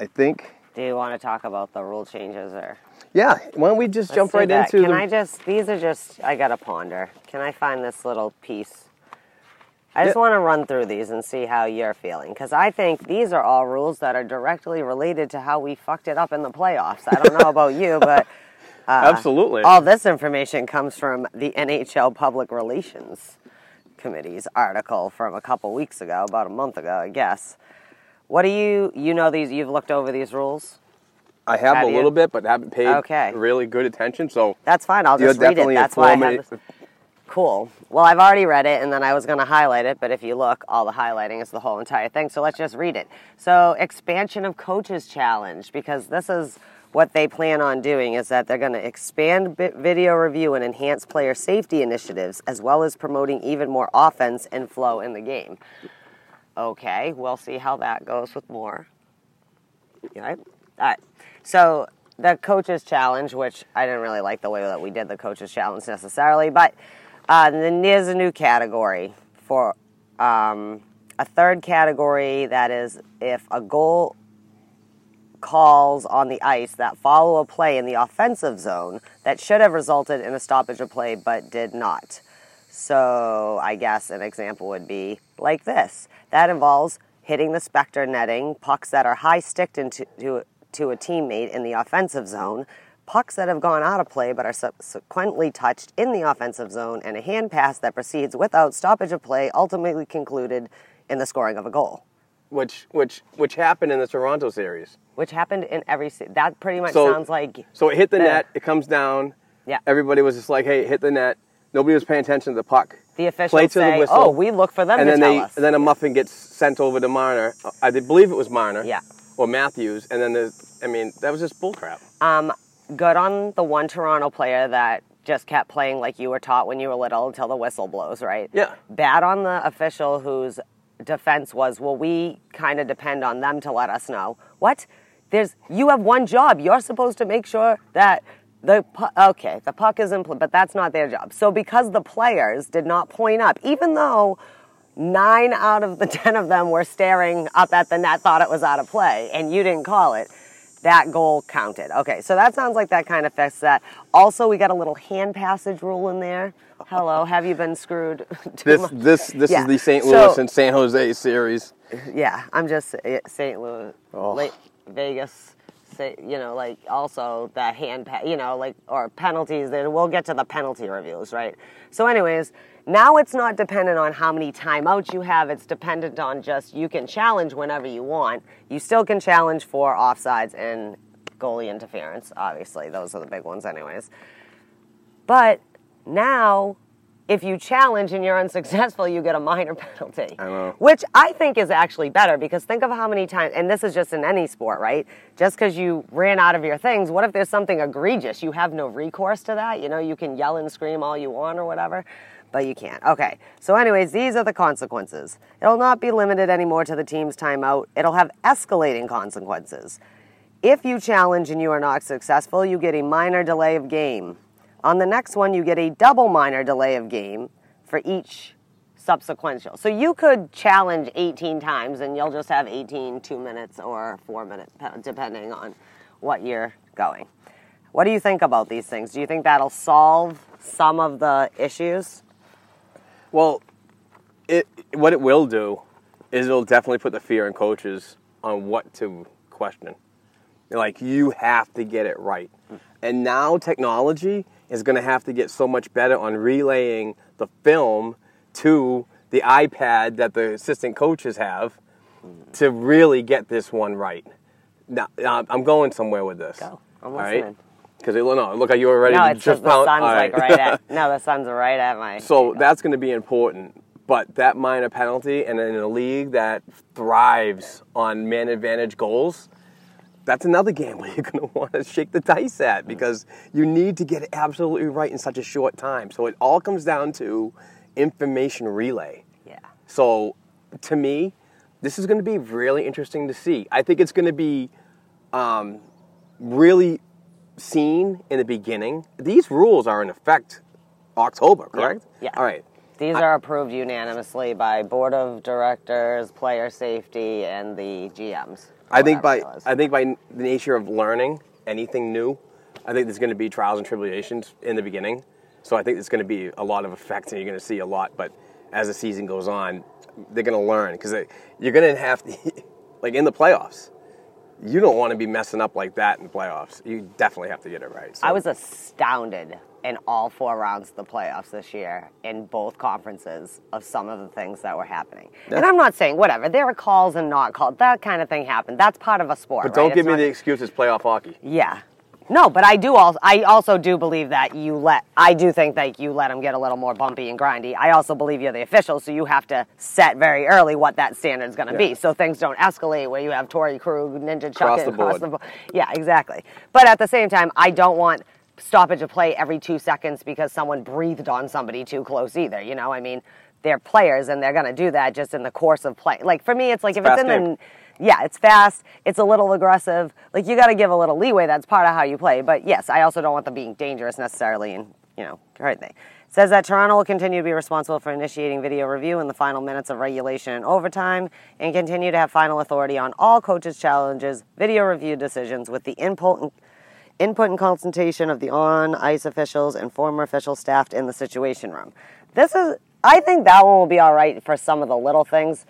I think Do you want to talk about the rule changes or? Yeah, why don't we just Let's jump right that. into Can the. I just? These are just. I gotta ponder. Can I find this little piece? I just Yeah. want to run through these and see how you're feeling because I think these are all rules that are directly related to how we fucked it up in the playoffs. I don't know about you, but uh, Absolutely. all this information comes from the NHL Public Relations Committee's article from a couple weeks ago, about a month ago, I guess. What do you you know these? You've looked over these rules. I have Have a you? little bit, but haven't paid Okay. really good attention. So That's fine. I'll just read it. That's why I have this. Cool. Well, I've already read it, and then I was going to highlight it, but if you look, all the highlighting is the whole entire thing. So let's just read it. So, expansion of coaches challenge, because this is what they plan on doing is that they're going to expand video review and enhance player safety initiatives, as well as promoting even more offense and flow in the game. Okay, we'll see how that goes with more. All right. All right. So the coaches challenge, which I didn't really like the way that we did the coaches challenge necessarily, but uh, then there's a new category for um, a third category that is if a goal calls on the ice that follow a play in the offensive zone that should have resulted in a stoppage of play but did not. So I guess an example would be like this. That involves hitting the specter netting, pucks that are high sticked into to, a teammate in the offensive zone, pucks that have gone out of play but are subsequently touched in the offensive zone, and a hand pass that proceeds without stoppage of play ultimately concluded in the scoring of a goal. which which which happened in the Toronto series. Which happened in every se- that pretty much So sounds like So it hit the the- net. It comes down. Yeah. Everybody was just like, "Hey, hit the net." Nobody was paying attention to the puck. the officials say, the whistle. "Oh, we look for them and then they us." and then a muffin gets sent over to Marner. I believe it was Marner. Yeah. Or Matthews, and then there's, I mean, that was just bullcrap. Um, good on the one Toronto player that just kept playing like you were taught when you were little until the whistle blows, right? Yeah. Bad on the official whose defense was, well, we kind of depend on them to let us know. What? There's you have one job. You're supposed to make sure that the okay, the puck is in play, but that's not their job. So because the players did not point up, even though nine out of the 10 of them were staring up at the net, thought it was out of play, and you didn't call it, that goal counted. Okay, so that sounds like that kind of fixed that. Also, we got a little hand passage rule in there. Hello, have you been screwed? too This much? this this Yeah. is the St. So- Louis and San Jose series. Yeah, I'm just eh, St. Louis, Oh. Vegas. Say, you know, like also the hand, pa- you know, like or penalties. Then we'll get to the penalty reviews, right? So, anyways, now it's not dependent on how many timeouts you have. It's dependent on just you can challenge whenever you want. You still can challenge for offsides and goalie interference. Obviously, those are the big ones, anyways. But now, if you challenge and you're unsuccessful, you get a minor penalty. I know. Which I think is actually better because think of how many times, and this is just in any sport, right? Just because you ran out of your things, what if there's something egregious? You have no recourse to that. You know, you can yell and scream all you want or whatever, but you can't. Okay, so, anyways, these are the consequences. It'll not be limited anymore to the team's timeout, it'll have escalating consequences. If you challenge and you are not successful, you get a minor delay of game. On the next one, you get a double minor delay of game for each subsequential. So you could challenge 18 times and you'll just have 18 two minutes or four minutes, depending on what you're going. What do you think about these things? Do you think that'll solve some of the issues? Well, it what it will do is it'll definitely put the fear in coaches on what to question. Like you have to get it right. Hmm. And now technology is going to have to get so much better on relaying the film to the iPad that the assistant coaches have hmm. to really get this one right. Now, I'm going somewhere with this. Go. I'm all right? Because it no, look like you were ready No, to it's just just the pound- sun's all like right. right at no, the sun's right at my. So that's going to be important. But that minor penalty, and in a league that thrives on man advantage goals, that's another game where you're going to want to shake the dice at because you need to get it absolutely right in such a short time. So it all comes down to information relay. yeah. So to me, this is going to be really interesting to see. I think it's going to be um, really seen in the beginning. These rules are in effect October, correct? Yeah. All right. These are approved unanimously by board of directors, player safety, and the GMs. I think by whatever it was. I think by the nature of learning anything new, I think there's going to be trials and tribulations in the beginning. So I think there's going to be a lot of effects, and you're going to see a lot. But as the season goes on, they're going to learn because you're going to have to, like in the playoffs, you don't want to be messing up like that in the playoffs. You definitely have to get it right. So. I was astounded in all four rounds of the playoffs this year in both conferences of some of the things that were happening. And I'm not saying whatever, there are calls and not calls. That kind of thing happened. That's part of a sport. but don't It's give me not- the excuses it's playoff hockey. Yeah. No, but I do also I also do believe that you let I do think that you let them get a little more bumpy and grindy. I also believe you're the official, so you have to set very early what that standard's going to be, so things don't escalate where you have Torey Krug, Ninja Chuck Across the across board. the board. Yeah, exactly. But at the same time, I don't want stoppage of play every two seconds because someone breathed on somebody too close either. You know, I mean, they're players and they're going to do that just in the course of play. Like for me, it's like if it's in the yeah, it's fast. It's a little aggressive. Like you got to give a little leeway. That's part of how you play. But yes, I also don't want them being dangerous necessarily, and you know, right thing. Says that Toronto will continue to be responsible for initiating video review in the final minutes of regulation and overtime, and continue to have final authority on all coaches' challenges, video review decisions, with the input and input and consultation of the on ice officials and former officials staffed in the situation room. This is, I think that one will be all right for some of the little things.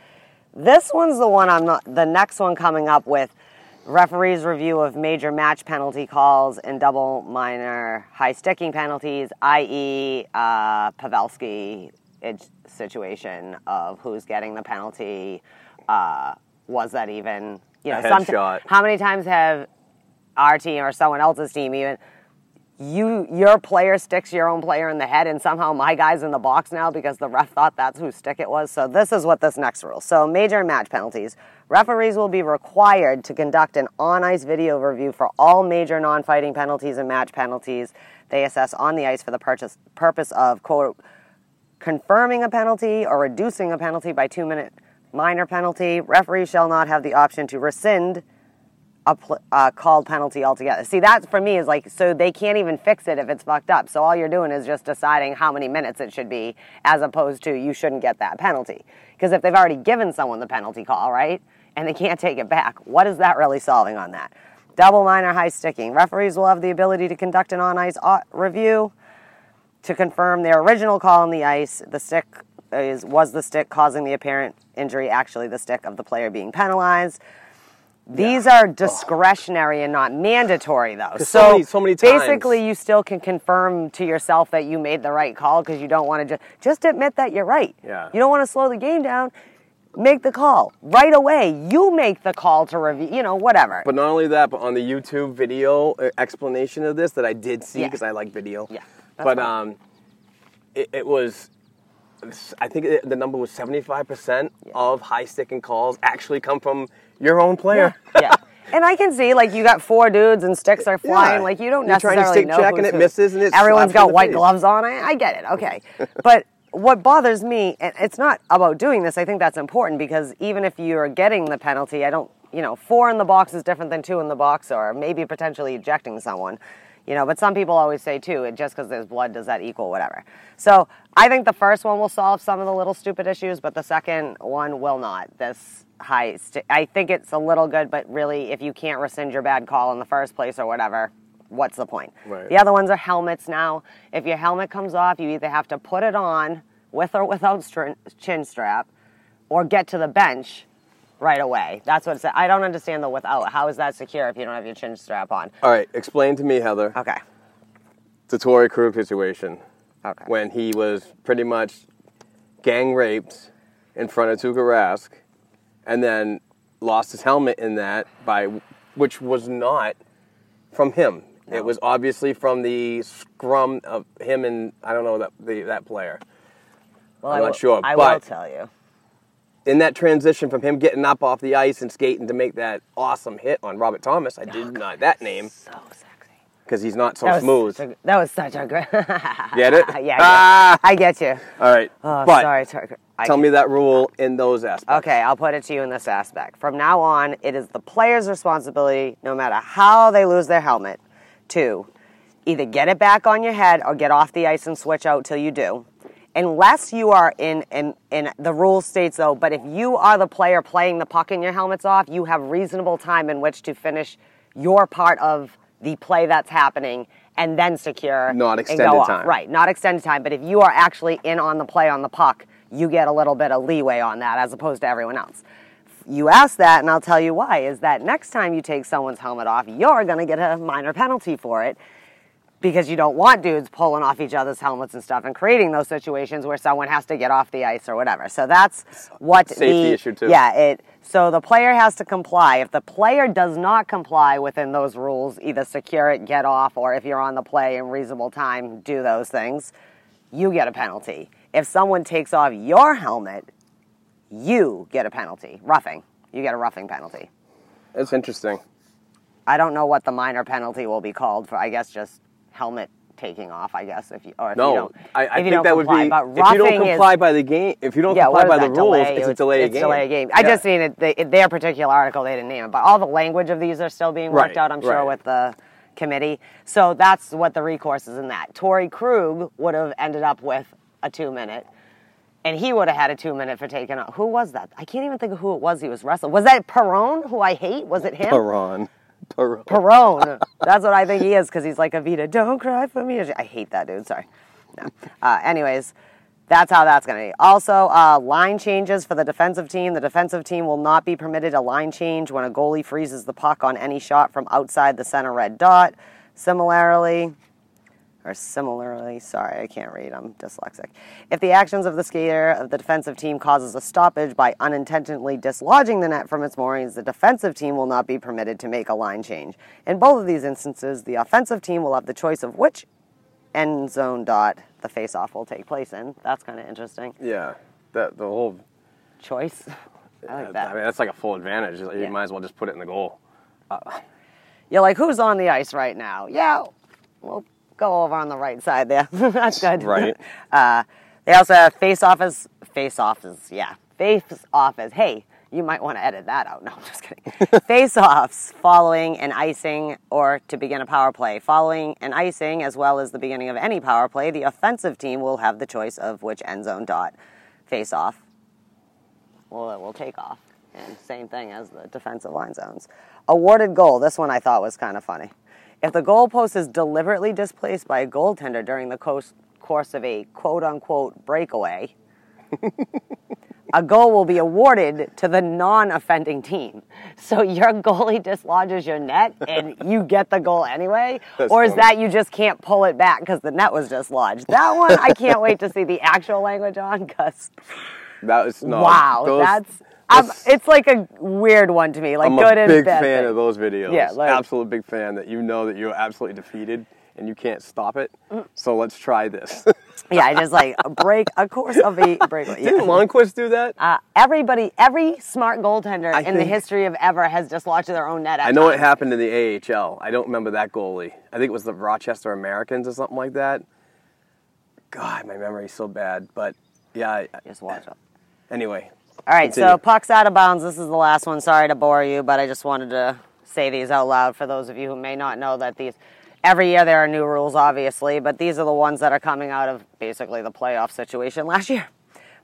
This one's the one I'm not, the next one coming up with referees' review of major match penalty calls and double minor high sticking penalties, i.e., uh, Pavelski situation of who's getting the penalty. Uh, was that even, you know, headshot. how many times have our team or someone else's team even you your player sticks your own player in the head and somehow my guy's in the box now because the ref thought that's whose stick it was. So this is what this next rule. So major match penalties. Referees will be required to conduct an on-ice video review for all major non-fighting penalties and match penalties they assess on the ice for the purchase, purpose of quote confirming a penalty or reducing a penalty by two minute minor penalty. Referees shall not have the option to rescind a uh, called penalty altogether. See, that for me is like, so they can't even fix it if it's fucked up. So all you're doing is just deciding how many minutes it should be, as opposed to you shouldn't get that penalty. Because if they've already given someone the penalty call, right, and they can't take it back, what is that really solving on that? Double minor high sticking. Referees will have the ability to conduct an on ice review to confirm their original call on the ice. The stick is was the stick causing the apparent injury actually the stick of the player being penalized. These are discretionary and not mandatory, though. so many- so many times- basically, you still can confirm to yourself that you made the right call because you don't want to just just admit that you're right. Yeah. You don't want to slow the game down. Make the call right away. You make the call to review. You know, whatever. But not only that, but on the YouTube video uh, explanation of this that I did see Yeah. because I like video. Yeah, But fine. um, it, it was. I think the number was seventy-five percent of high sticking calls actually come from your own player. yeah. And I can see like you got four dudes and sticks are flying. Yeah. Like you don't You're trying to necessarily stick know check and it misses and it Everyone's slaps you in got white face. gloves on. I, I get it. Okay, but what bothers me, and it's not about doing this. I think that's important because even if you're getting the penalty, I don't. You know, four in the box is different than two in the box, or maybe potentially ejecting someone. You know, but some people always say too, it just because there's blood does that equal whatever. So I think the first one will solve some of the little stupid issues, but the second one will not. This high, st- I think it's a little good, but really, if you can't rescind your bad call in the first place or whatever, what's the point? Right. The other ones are helmets now. If your helmet comes off, you either have to put it on with or without str- chin strap, or get to the bench right away. That's what it said. I don't understand the without. How is that secure if you don't have your chin strap on? All right, explain to me, Heather, Okay. the Torey Krug situation Okay. when he was pretty much gang raped in front of Tuukka Rask, and then lost his helmet in that by which was not from him. It was obviously from the scrum of him and I don't know that the, that player. Well, I'm I not will- sure, I will tell you. In that transition from him getting up off the ice and skating to make that awesome hit on Robert Thomas, I did not that name So sexy. because he's not so That smooth. a- that was such a great. Get it? yeah, I get, Ah! I get you. All right, Oh, but sorry. I tell me that rule in those aspects. Okay, I'll put it to you in this aspect. From now on, it is the player's responsibility, no matter how they lose their helmet, to either get it back on your head or get off the ice and switch out till you do. Unless you are in, in, in the rule states though, but if you are the player playing the puck and your helmet's off, you have reasonable time in which to finish your part of the play that's happening and then secure Not extended time. Right, not extended time. But if you are actually in on the play on the puck, you get a little bit of leeway on that as opposed to everyone else. You ask that, and I'll tell you why. Is that next time you take someone's helmet off, you're going to get a minor penalty for it because you don't want dudes pulling off each other's helmets and stuff and creating those situations where someone has to get off the ice or whatever. So that's what the Safety the issue, too. yeah it. So the player has to comply. If the player does not comply within those rules, either secure it, get off, or if you're on the play in reasonable time, do those things, you get a penalty. If someone takes off your helmet, you get a penalty. Roughing. You get a roughing penalty. It's interesting. I don't know what the minor penalty will be called for. I guess just helmet taking off. I guess if you or if you No, don't. I, I if you think don't that would comply. be But if you don't roughing is- comply by the game. If you don't yeah, comply by the rules, delay? it's a delay it's game. delay a game. I just seen it. They, their particular article, they didn't name it, but all the language of these are still being worked Right, out. I'm sure right. with the committee. So that's what the recourse is in that. Torey Krug would have ended up with a two minute. And he would have had a two minute for taking off. Who was that? I can't even think of who it was he was wrestling. Was that Perone, who I hate? Was it him? Perron. Perron. Perone. That's what I think he is because he's like Evita. Don't cry for me. I hate that dude. Sorry. No. Uh, anyways, that's how that's going to be. Also, uh, line changes for the defensive team. The defensive team will not be permitted a line change when a goalie freezes the puck on any shot from outside the center red dot. Similarly, or similarly, sorry, I can't read, I'm dyslexic. If the actions of the skater of the defensive team causes a stoppage by unintentionally dislodging the net from its moorings, the defensive team will not be permitted to make a line change. In both of these instances, the offensive team will have the choice of which end zone dot the face-off will take place in. That's kind of interesting. Yeah, that the whole. Choice. I like that I mean, that's like a full advantage. You Yeah. might as well just put it in the goal. Uh, You're like, who's on the ice right now? Yeah, we'll go over on the right side there. That's good. Right. Uh, they also have face off as face off as yeah face off as hey, You might want to edit that out. No, I'm just kidding. Face offs following an icing or to begin a power play. Following an icing, as well as the beginning of any power play, the offensive team will have the choice of which end zone dot face off Well, it will take off. And same thing as the defensive line zones. Awarded goal. This one I thought was kind of funny. If the goalpost is deliberately displaced by a goaltender during the course, course of a quote unquote breakaway, a goal will be awarded to the non-offending team. So your goalie dislodges your net and you get the goal anyway, That's or is funny. that you just can't pull it back because the net was dislodged? That one I can't wait to see the actual language on because That was no. wow, those- that's. I'm, it's like a weird one to me, like good and bad. I'm good a big fan thing. of those videos. Yeah, like- absolute big fan that you know that you're absolutely defeated and you can't stop it. Mm. So let's try this. Yeah, I just like a break, a course of a break. Didn't. Lundqvist do that? Uh, everybody, every smart goaltender I in the history of ever has dislodged their own net. I know it happened in the AHL. I don't remember that goalie. I think it was the Rochester Americans or something like that. God, my memory's so bad. But yeah, I, Just watch it. anyway. All right, so pucks out of bounds. This is the last one. Sorry to bore you, but I just wanted to say these out loud for those of you who may not know that these. Every year there are new rules, obviously, but these are the ones that are coming out of basically the playoff situation last year.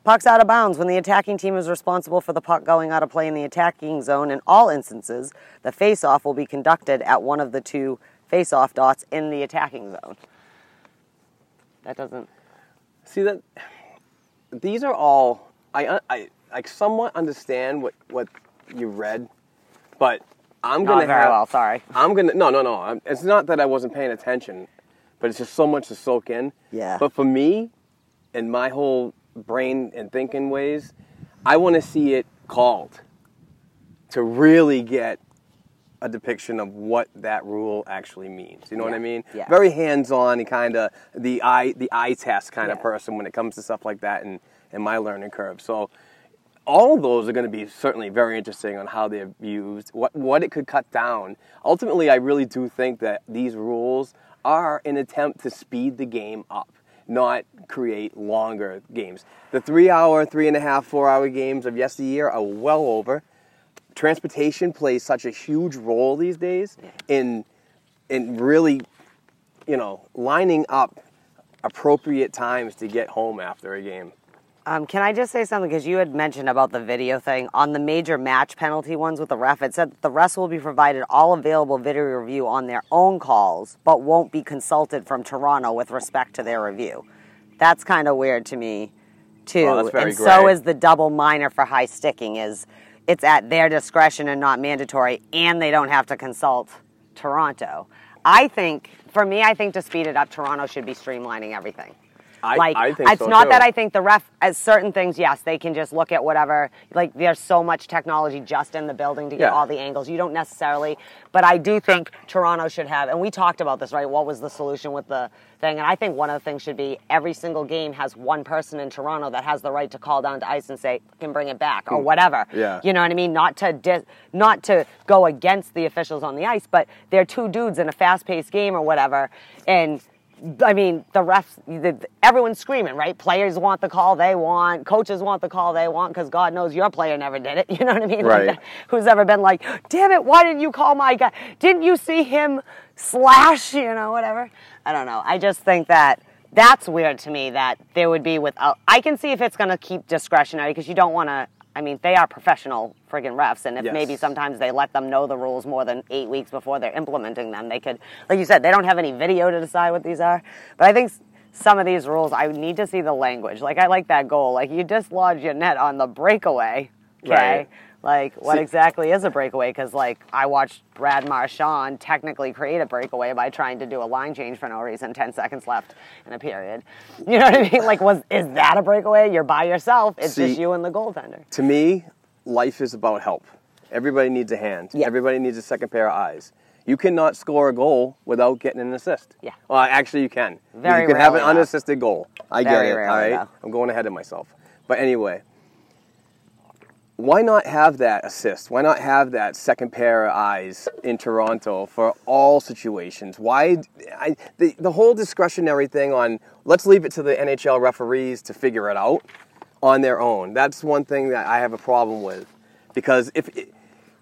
Pucks out of bounds. When the attacking team is responsible for the puck going out of play in the attacking zone, in all instances, the face-off will be conducted at one of the two face-off dots in the attacking zone. That doesn't. See that these are all I I I somewhat understand what what you read, but I'm Not gonna very have, well. Sorry. I'm gonna no no no. I'm, it's not that I wasn't paying attention, but it's just so much to soak in. Yeah. But for me, and my whole brain and thinking ways, I want to see it called to really get a depiction of what that rule actually means. You know what I mean? Yeah. Very hands-on and kind of the eye the eye test kind of Yeah. person when it comes to stuff like that and and my learning curve. So all of those are going to be certainly very interesting on how they're used, what what it could cut down. Ultimately, I really do think that these rules are an attempt to speed the game up, not create longer games. The three-hour, three and a half, four-hour games of yesteryear are well over. Transportation plays such a huge role these days in in really, you know, lining up appropriate times to get home after a game. Um, can I just say something? Because you had mentioned about the video thing. On the major match penalty ones with the ref, it said that the refs will be provided all available video review on their own calls, but won't be consulted from Toronto with respect to their review. That's kind of weird to me, too. Oh, and so is the double minor for high sticking. Is it's at their discretion and not mandatory, and they don't have to consult Toronto. I think, for me, I think to speed it up, Toronto should be streamlining everything I, like I think it's so, not too. that I think the ref as certain things, yes, they can just look at whatever. Like there's so much technology just in the building to get Yeah. all the angles. You don't necessarily, but I do think Toronto should have. And we talked about this, right? What was the solution with the thing? And I think one of the things should be every single game has one person in Toronto that has the right to call down to ice and say, "Can bring it back" or whatever. Hmm. Yeah. You know what I mean? Not to dis- not to go against the officials on the ice, but they're two dudes in a fast-paced game or whatever, and. I mean, the refs, the, everyone's screaming, right? Players want the call they want, coaches want the call they want, because God knows your player never did it. You know what I mean? Like Right. that- who's ever been like, damn it, why didn't you call my guy? Didn't you see him slash, you know, whatever? I don't know. I just think that that's weird to me that there would be without. Uh, I can see if it's going to keep discretionary because you don't want to. I mean, they are professional friggin' refs, and if Yes. maybe sometimes they let them know the rules more than eight weeks before they're implementing them, they could, like you said, they don't have any video to decide what these are. But I think some of these rules, I need to see the language. Like, I like that goal. Like, you dislodge your net on the breakaway, okay? Right. Like, what See- exactly is a breakaway? Because, like, I watched Brad Marchand technically create a breakaway by trying to do a line change for no reason, 10 seconds left in a period. You know what I mean? Like, was is that a breakaway? You're by yourself. It's just you and the goaltender. to me, life is about help. Everybody needs a hand. Yeah. Everybody needs a second pair of eyes. You cannot score a goal without getting an assist. Yeah. Well, actually, you can. Very you can have an though. unassisted goal. I Very get it. all right. though. I'm going ahead of myself. But anyway, why not have that assist? Why not have that second pair of eyes in Toronto for all situations? Why I, the the whole discretionary thing on let's leave it to the NHL referees to figure it out on their own. That's one thing that I have a problem with because if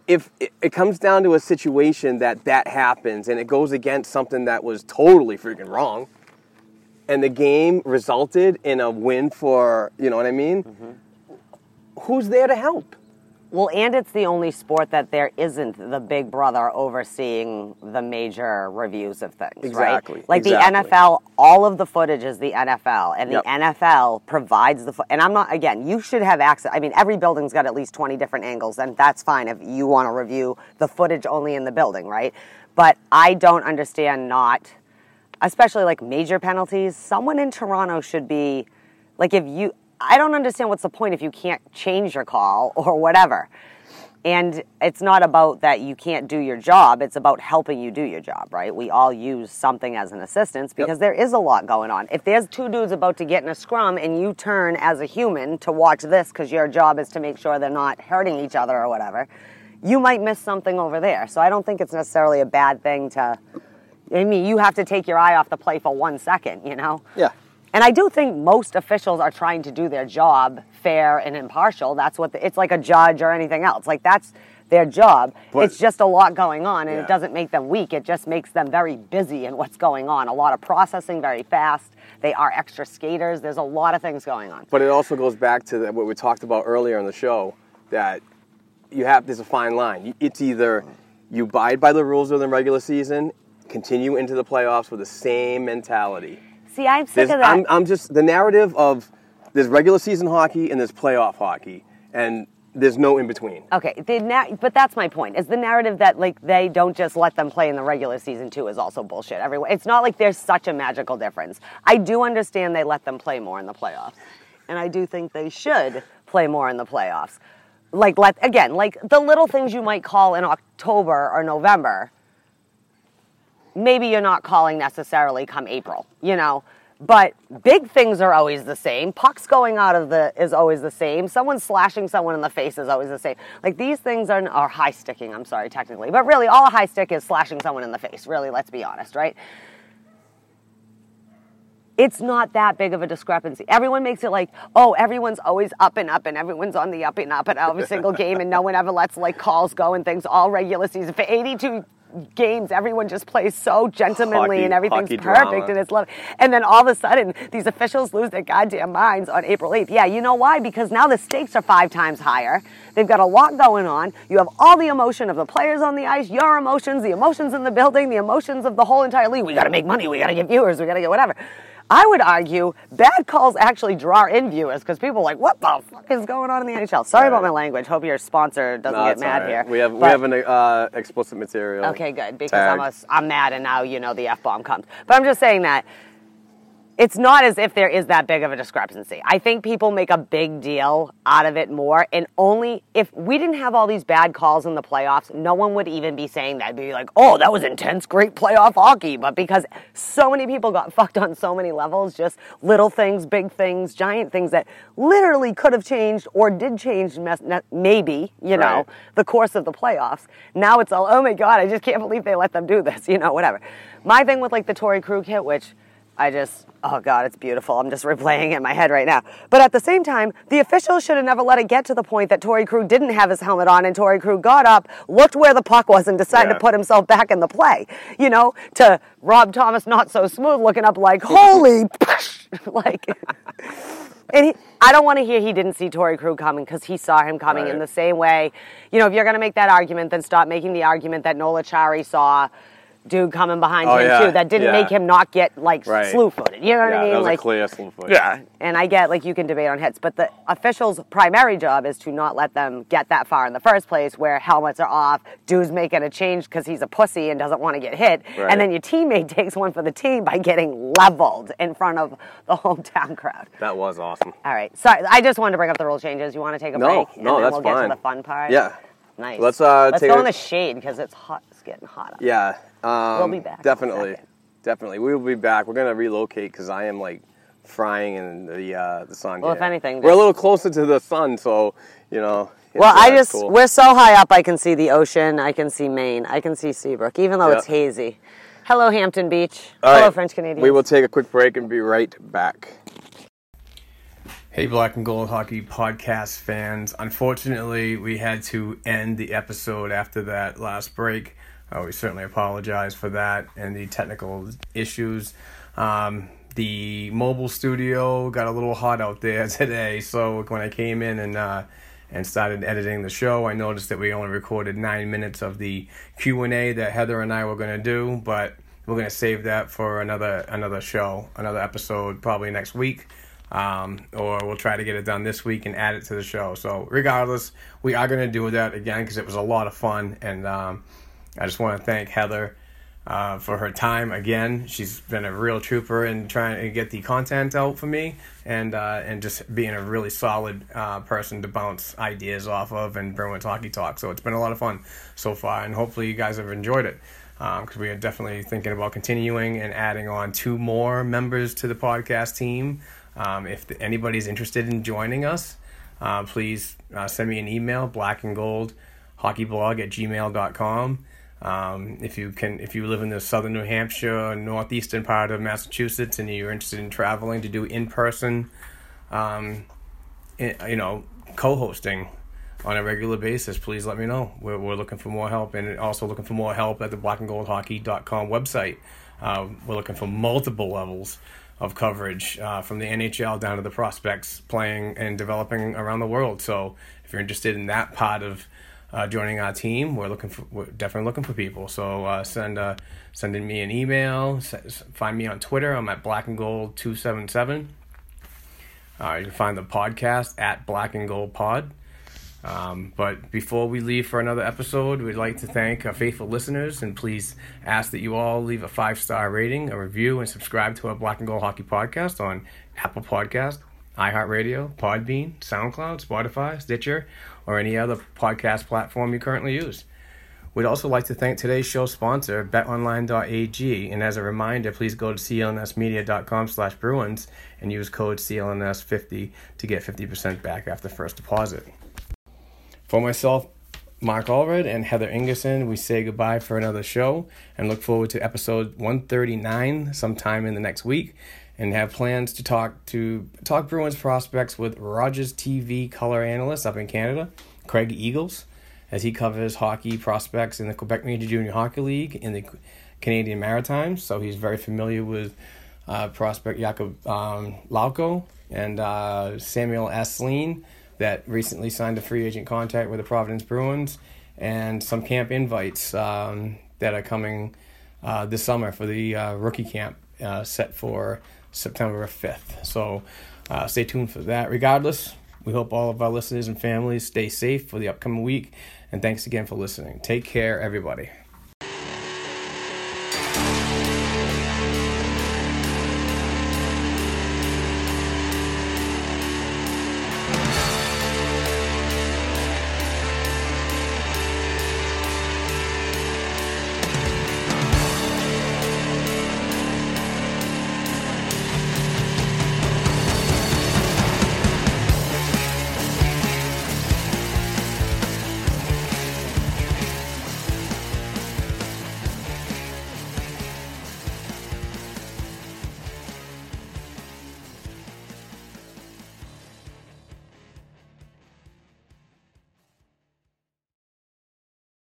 if it, it comes down to a situation that that happens and it goes against something that was totally freaking wrong, and the game resulted in a win for you know what I mean, mm-hmm. Who's there to help? Well, and it's the only sport that there isn't the big brother overseeing the major reviews of things, Exactly, right? Like exactly. the NFL, all of the footage is the NFL, and the Yep. NFL provides the. Fo- and I'm not again. You should have access. I mean, every building's got at least 20 different angles, and that's fine if you want to review the footage only in the building, right? But I don't understand not, especially like major penalties. Someone in Toronto should be, like, if you. I don't understand what's the point if you can't change your call or whatever. And it's not about that you can't do your job, it's about helping you do your job, right? We all use something as an assistance because there is a lot going on. If there's two dudes about to get in a scrum and you turn as a human to watch this because your job is to make sure they're not hurting each other or whatever, you might miss something over there. So I don't think it's necessarily a bad thing to. I mean, you have to take your eye off the play for one second, you know? Yeah. And I do think most officials are trying to do their job fair and impartial. That's what the, it's like a judge or anything else. Like that's their job. But- it's just a lot going on, and Yeah. it doesn't make them weak. It just makes them very busy in what's going on. A lot of processing, very fast. They are extra skaters. There's a lot of things going on. But it also goes back to the, what we talked about earlier in the show that you have there's a fine line. It's either you abide by the rules of the regular season, continue into the playoffs with the same mentality. See, I'm sick There's, of that. I'm, I'm just the narrative of there's regular season hockey and there's playoff hockey, and there's no in between. Okay, the na- but that's my point. Is the narrative that like they don't just let them play in the regular season too is also bullshit. Everyone, it's not like there's such a magical difference. I do understand they let them play more in the playoffs, and I do think they should play more in the playoffs. Like let again, like the little things you might call in October or November, maybe you're not calling necessarily come April, you know. But big things are always the same. Pucks going out of the is always the same. Someone slashing someone in the face is always the same. Like these things are are high sticking. I'm sorry, technically, but really, all a high stick is slashing someone in the face. Really, let's be honest, right? It's not that big of a discrepancy. Everyone makes it like, oh, everyone's always up and up, and everyone's on the up and up at every single game, and no one ever lets like calls go and things all regular season for 82 games. Everyone just plays so gentlemanly, Hockey- and everything's perfect, drama. and it's love. And then all of a sudden, these officials lose their goddamn minds on April 8th. Yeah, you know why? Because now the stakes are five times higher. They've got a lot going on. You have all the emotion of the players on the ice, your emotions, the emotions in the building, the emotions of the whole entire league. We got to make money. We got to get viewers. We got to get whatever. I would argue bad calls actually draw in viewers because people are like, what the fuck is going on in the NHL? Sorry about my language. Hope your sponsor doesn't No, get mad right. here. We have we have an uh, explicit material. Okay, good. Because tag. I'm, a, I'm mad and now you know the F bomb comes. But I'm just saying that it's not as if there is that big of a discrepancy. I think people make a big deal out of it more. And only if we didn't have all these bad calls in the playoffs, no one would even be saying that. Be like, oh, that was intense, great playoff hockey. But because so many people got fucked on so many levels, just little things, big things, giant things that literally could have changed or did change, maybe, you know, Right. the course of the playoffs. Now it's all, oh my God, I just can't believe they let them do this, you know, whatever. My thing with like the Torey Krug hit, which I just, oh God, it's beautiful. I'm just replaying it in my head right now. But at the same time, the officials should have never let it get to the point that Torey Krug didn't have his helmet on and Torey Krug got up, looked where the puck was, and decided Yeah. to put himself back in the play. You know, to Rob Thomas, not so smooth, looking up like, holy, like. And he, I don't want to hear he didn't see Torey Krug coming because he saw him coming in the same way. You know, if you're going to make that argument, then stop making the argument that Noel Acciari saw dude coming behind Oh, him yeah, too. That didn't yeah. make him not get like Right. slew footed. You know what yeah, I mean? that was like a clear slew foot. yeah, and I get like you can debate on hits, but the official's primary job is to not let them get that far in the first place, where helmets are off, dude's making a change because he's a pussy and doesn't want to get hit, Right. and then your teammate takes one for the team by getting leveled in front of the hometown crowd. That was awesome. All right, sorry, I just wanted to bring up the rule changes. You want to take a No, break? and no, then that's we'll fine. get to the fun part. Yeah. nice. Let's, uh, let's take go a- in the shade because it's hot. It's getting hotter. Yeah. Um, We'll be back Definitely. Definitely. We will be back. We're going to relocate because I am like frying in the uh, the sun. Well, if anything, we're a little closer to the sun, so, you know. it's, Well, I uh, just cool. we're so high up. I can see the ocean. I can see Maine. I can see Seabrook, even though Yeah. it's hazy. Hello, Hampton Beach. All Hello, right. French Canadian. We will take a quick break and be right back. Hey, Black and Gold Hockey podcast fans. Unfortunately, we had to end the episode after that last break. Uh, we certainly apologize for that and the technical issues. Um, the mobile studio got a little hot out there today, so when I came in and uh, and started editing the show, I noticed that we only recorded nine minutes of the Q and A that Heather and I were going to do, but we're going to save that for another another show, another episode, probably next week um, or we'll try to get it done this week and add it to the show. So, regardless, we are going to do that again because it was a lot of fun, and um, I just want to thank Heather. Uh, for her time again, she's been a real trooper in trying to get the content out for me, and uh, and just being a really solid uh, person to bounce ideas off of and Bruins hockey talk. So it's been a lot of fun so far, and hopefully you guys have enjoyed it because um, we are definitely thinking about continuing and adding on two more members to the podcast team. Um, if anybody's interested in joining us, uh, please uh, send me an email, black and gold hockeyblog at gmail.com. Um, if you can, if you live in the southern New Hampshire, northeastern part of Massachusetts, and you're interested in traveling to do in person, um, you know, co-hosting on a regular basis, please let me know. We're, we're looking for more help, and also looking for more help at the blackandgoldhockey.com website. Uh, we're looking for multiple levels of coverage uh, from the NHL down to the prospects playing and developing around the world. So if you're interested in that part of uh, joining our team, we're looking for we're definitely looking for people. So uh, send uh, sending me an email. Find me on Twitter. I'm at Black and Gold two seven seven. Uh, you can find the podcast at Black and Gold Pod. Um, but before we leave for another episode, we'd like to thank our faithful listeners and please ask that you all leave a five star rating, a review, and subscribe to our Black and Gold Hockey podcast on Apple Podcast, iHeartRadio, Podbean, SoundCloud, Spotify, Stitcher, or any other podcast platform you currently use. We'd also like to thank today's show sponsor, betonline.ag, and as a reminder, please go to clnsmedia.com slash Bruins and use code CLNS50 to get 50% back after first deposit. For myself, Mark Allred and Heather Ingerson, we say goodbye for another show and look forward to episode 139 sometime in the next week and have plans to talk to talk Bruins prospects with Rogers TV color analyst up in Canada, Craig Eagles, as he covers hockey prospects in the Quebec Major Junior Hockey League in the Canadian Maritimes. So he's very familiar with uh, prospect Jakob um, Lauko and uh, Samuel Asselin that recently signed a free agent contract with the Providence Bruins, and some camp invites um, that are coming uh, this summer for the uh, rookie camp uh, set for September 5th. So uh, stay tuned for that. Regardless, we hope all of our listeners and families stay safe for the upcoming week, and thanks again for listening. Take care, everybody.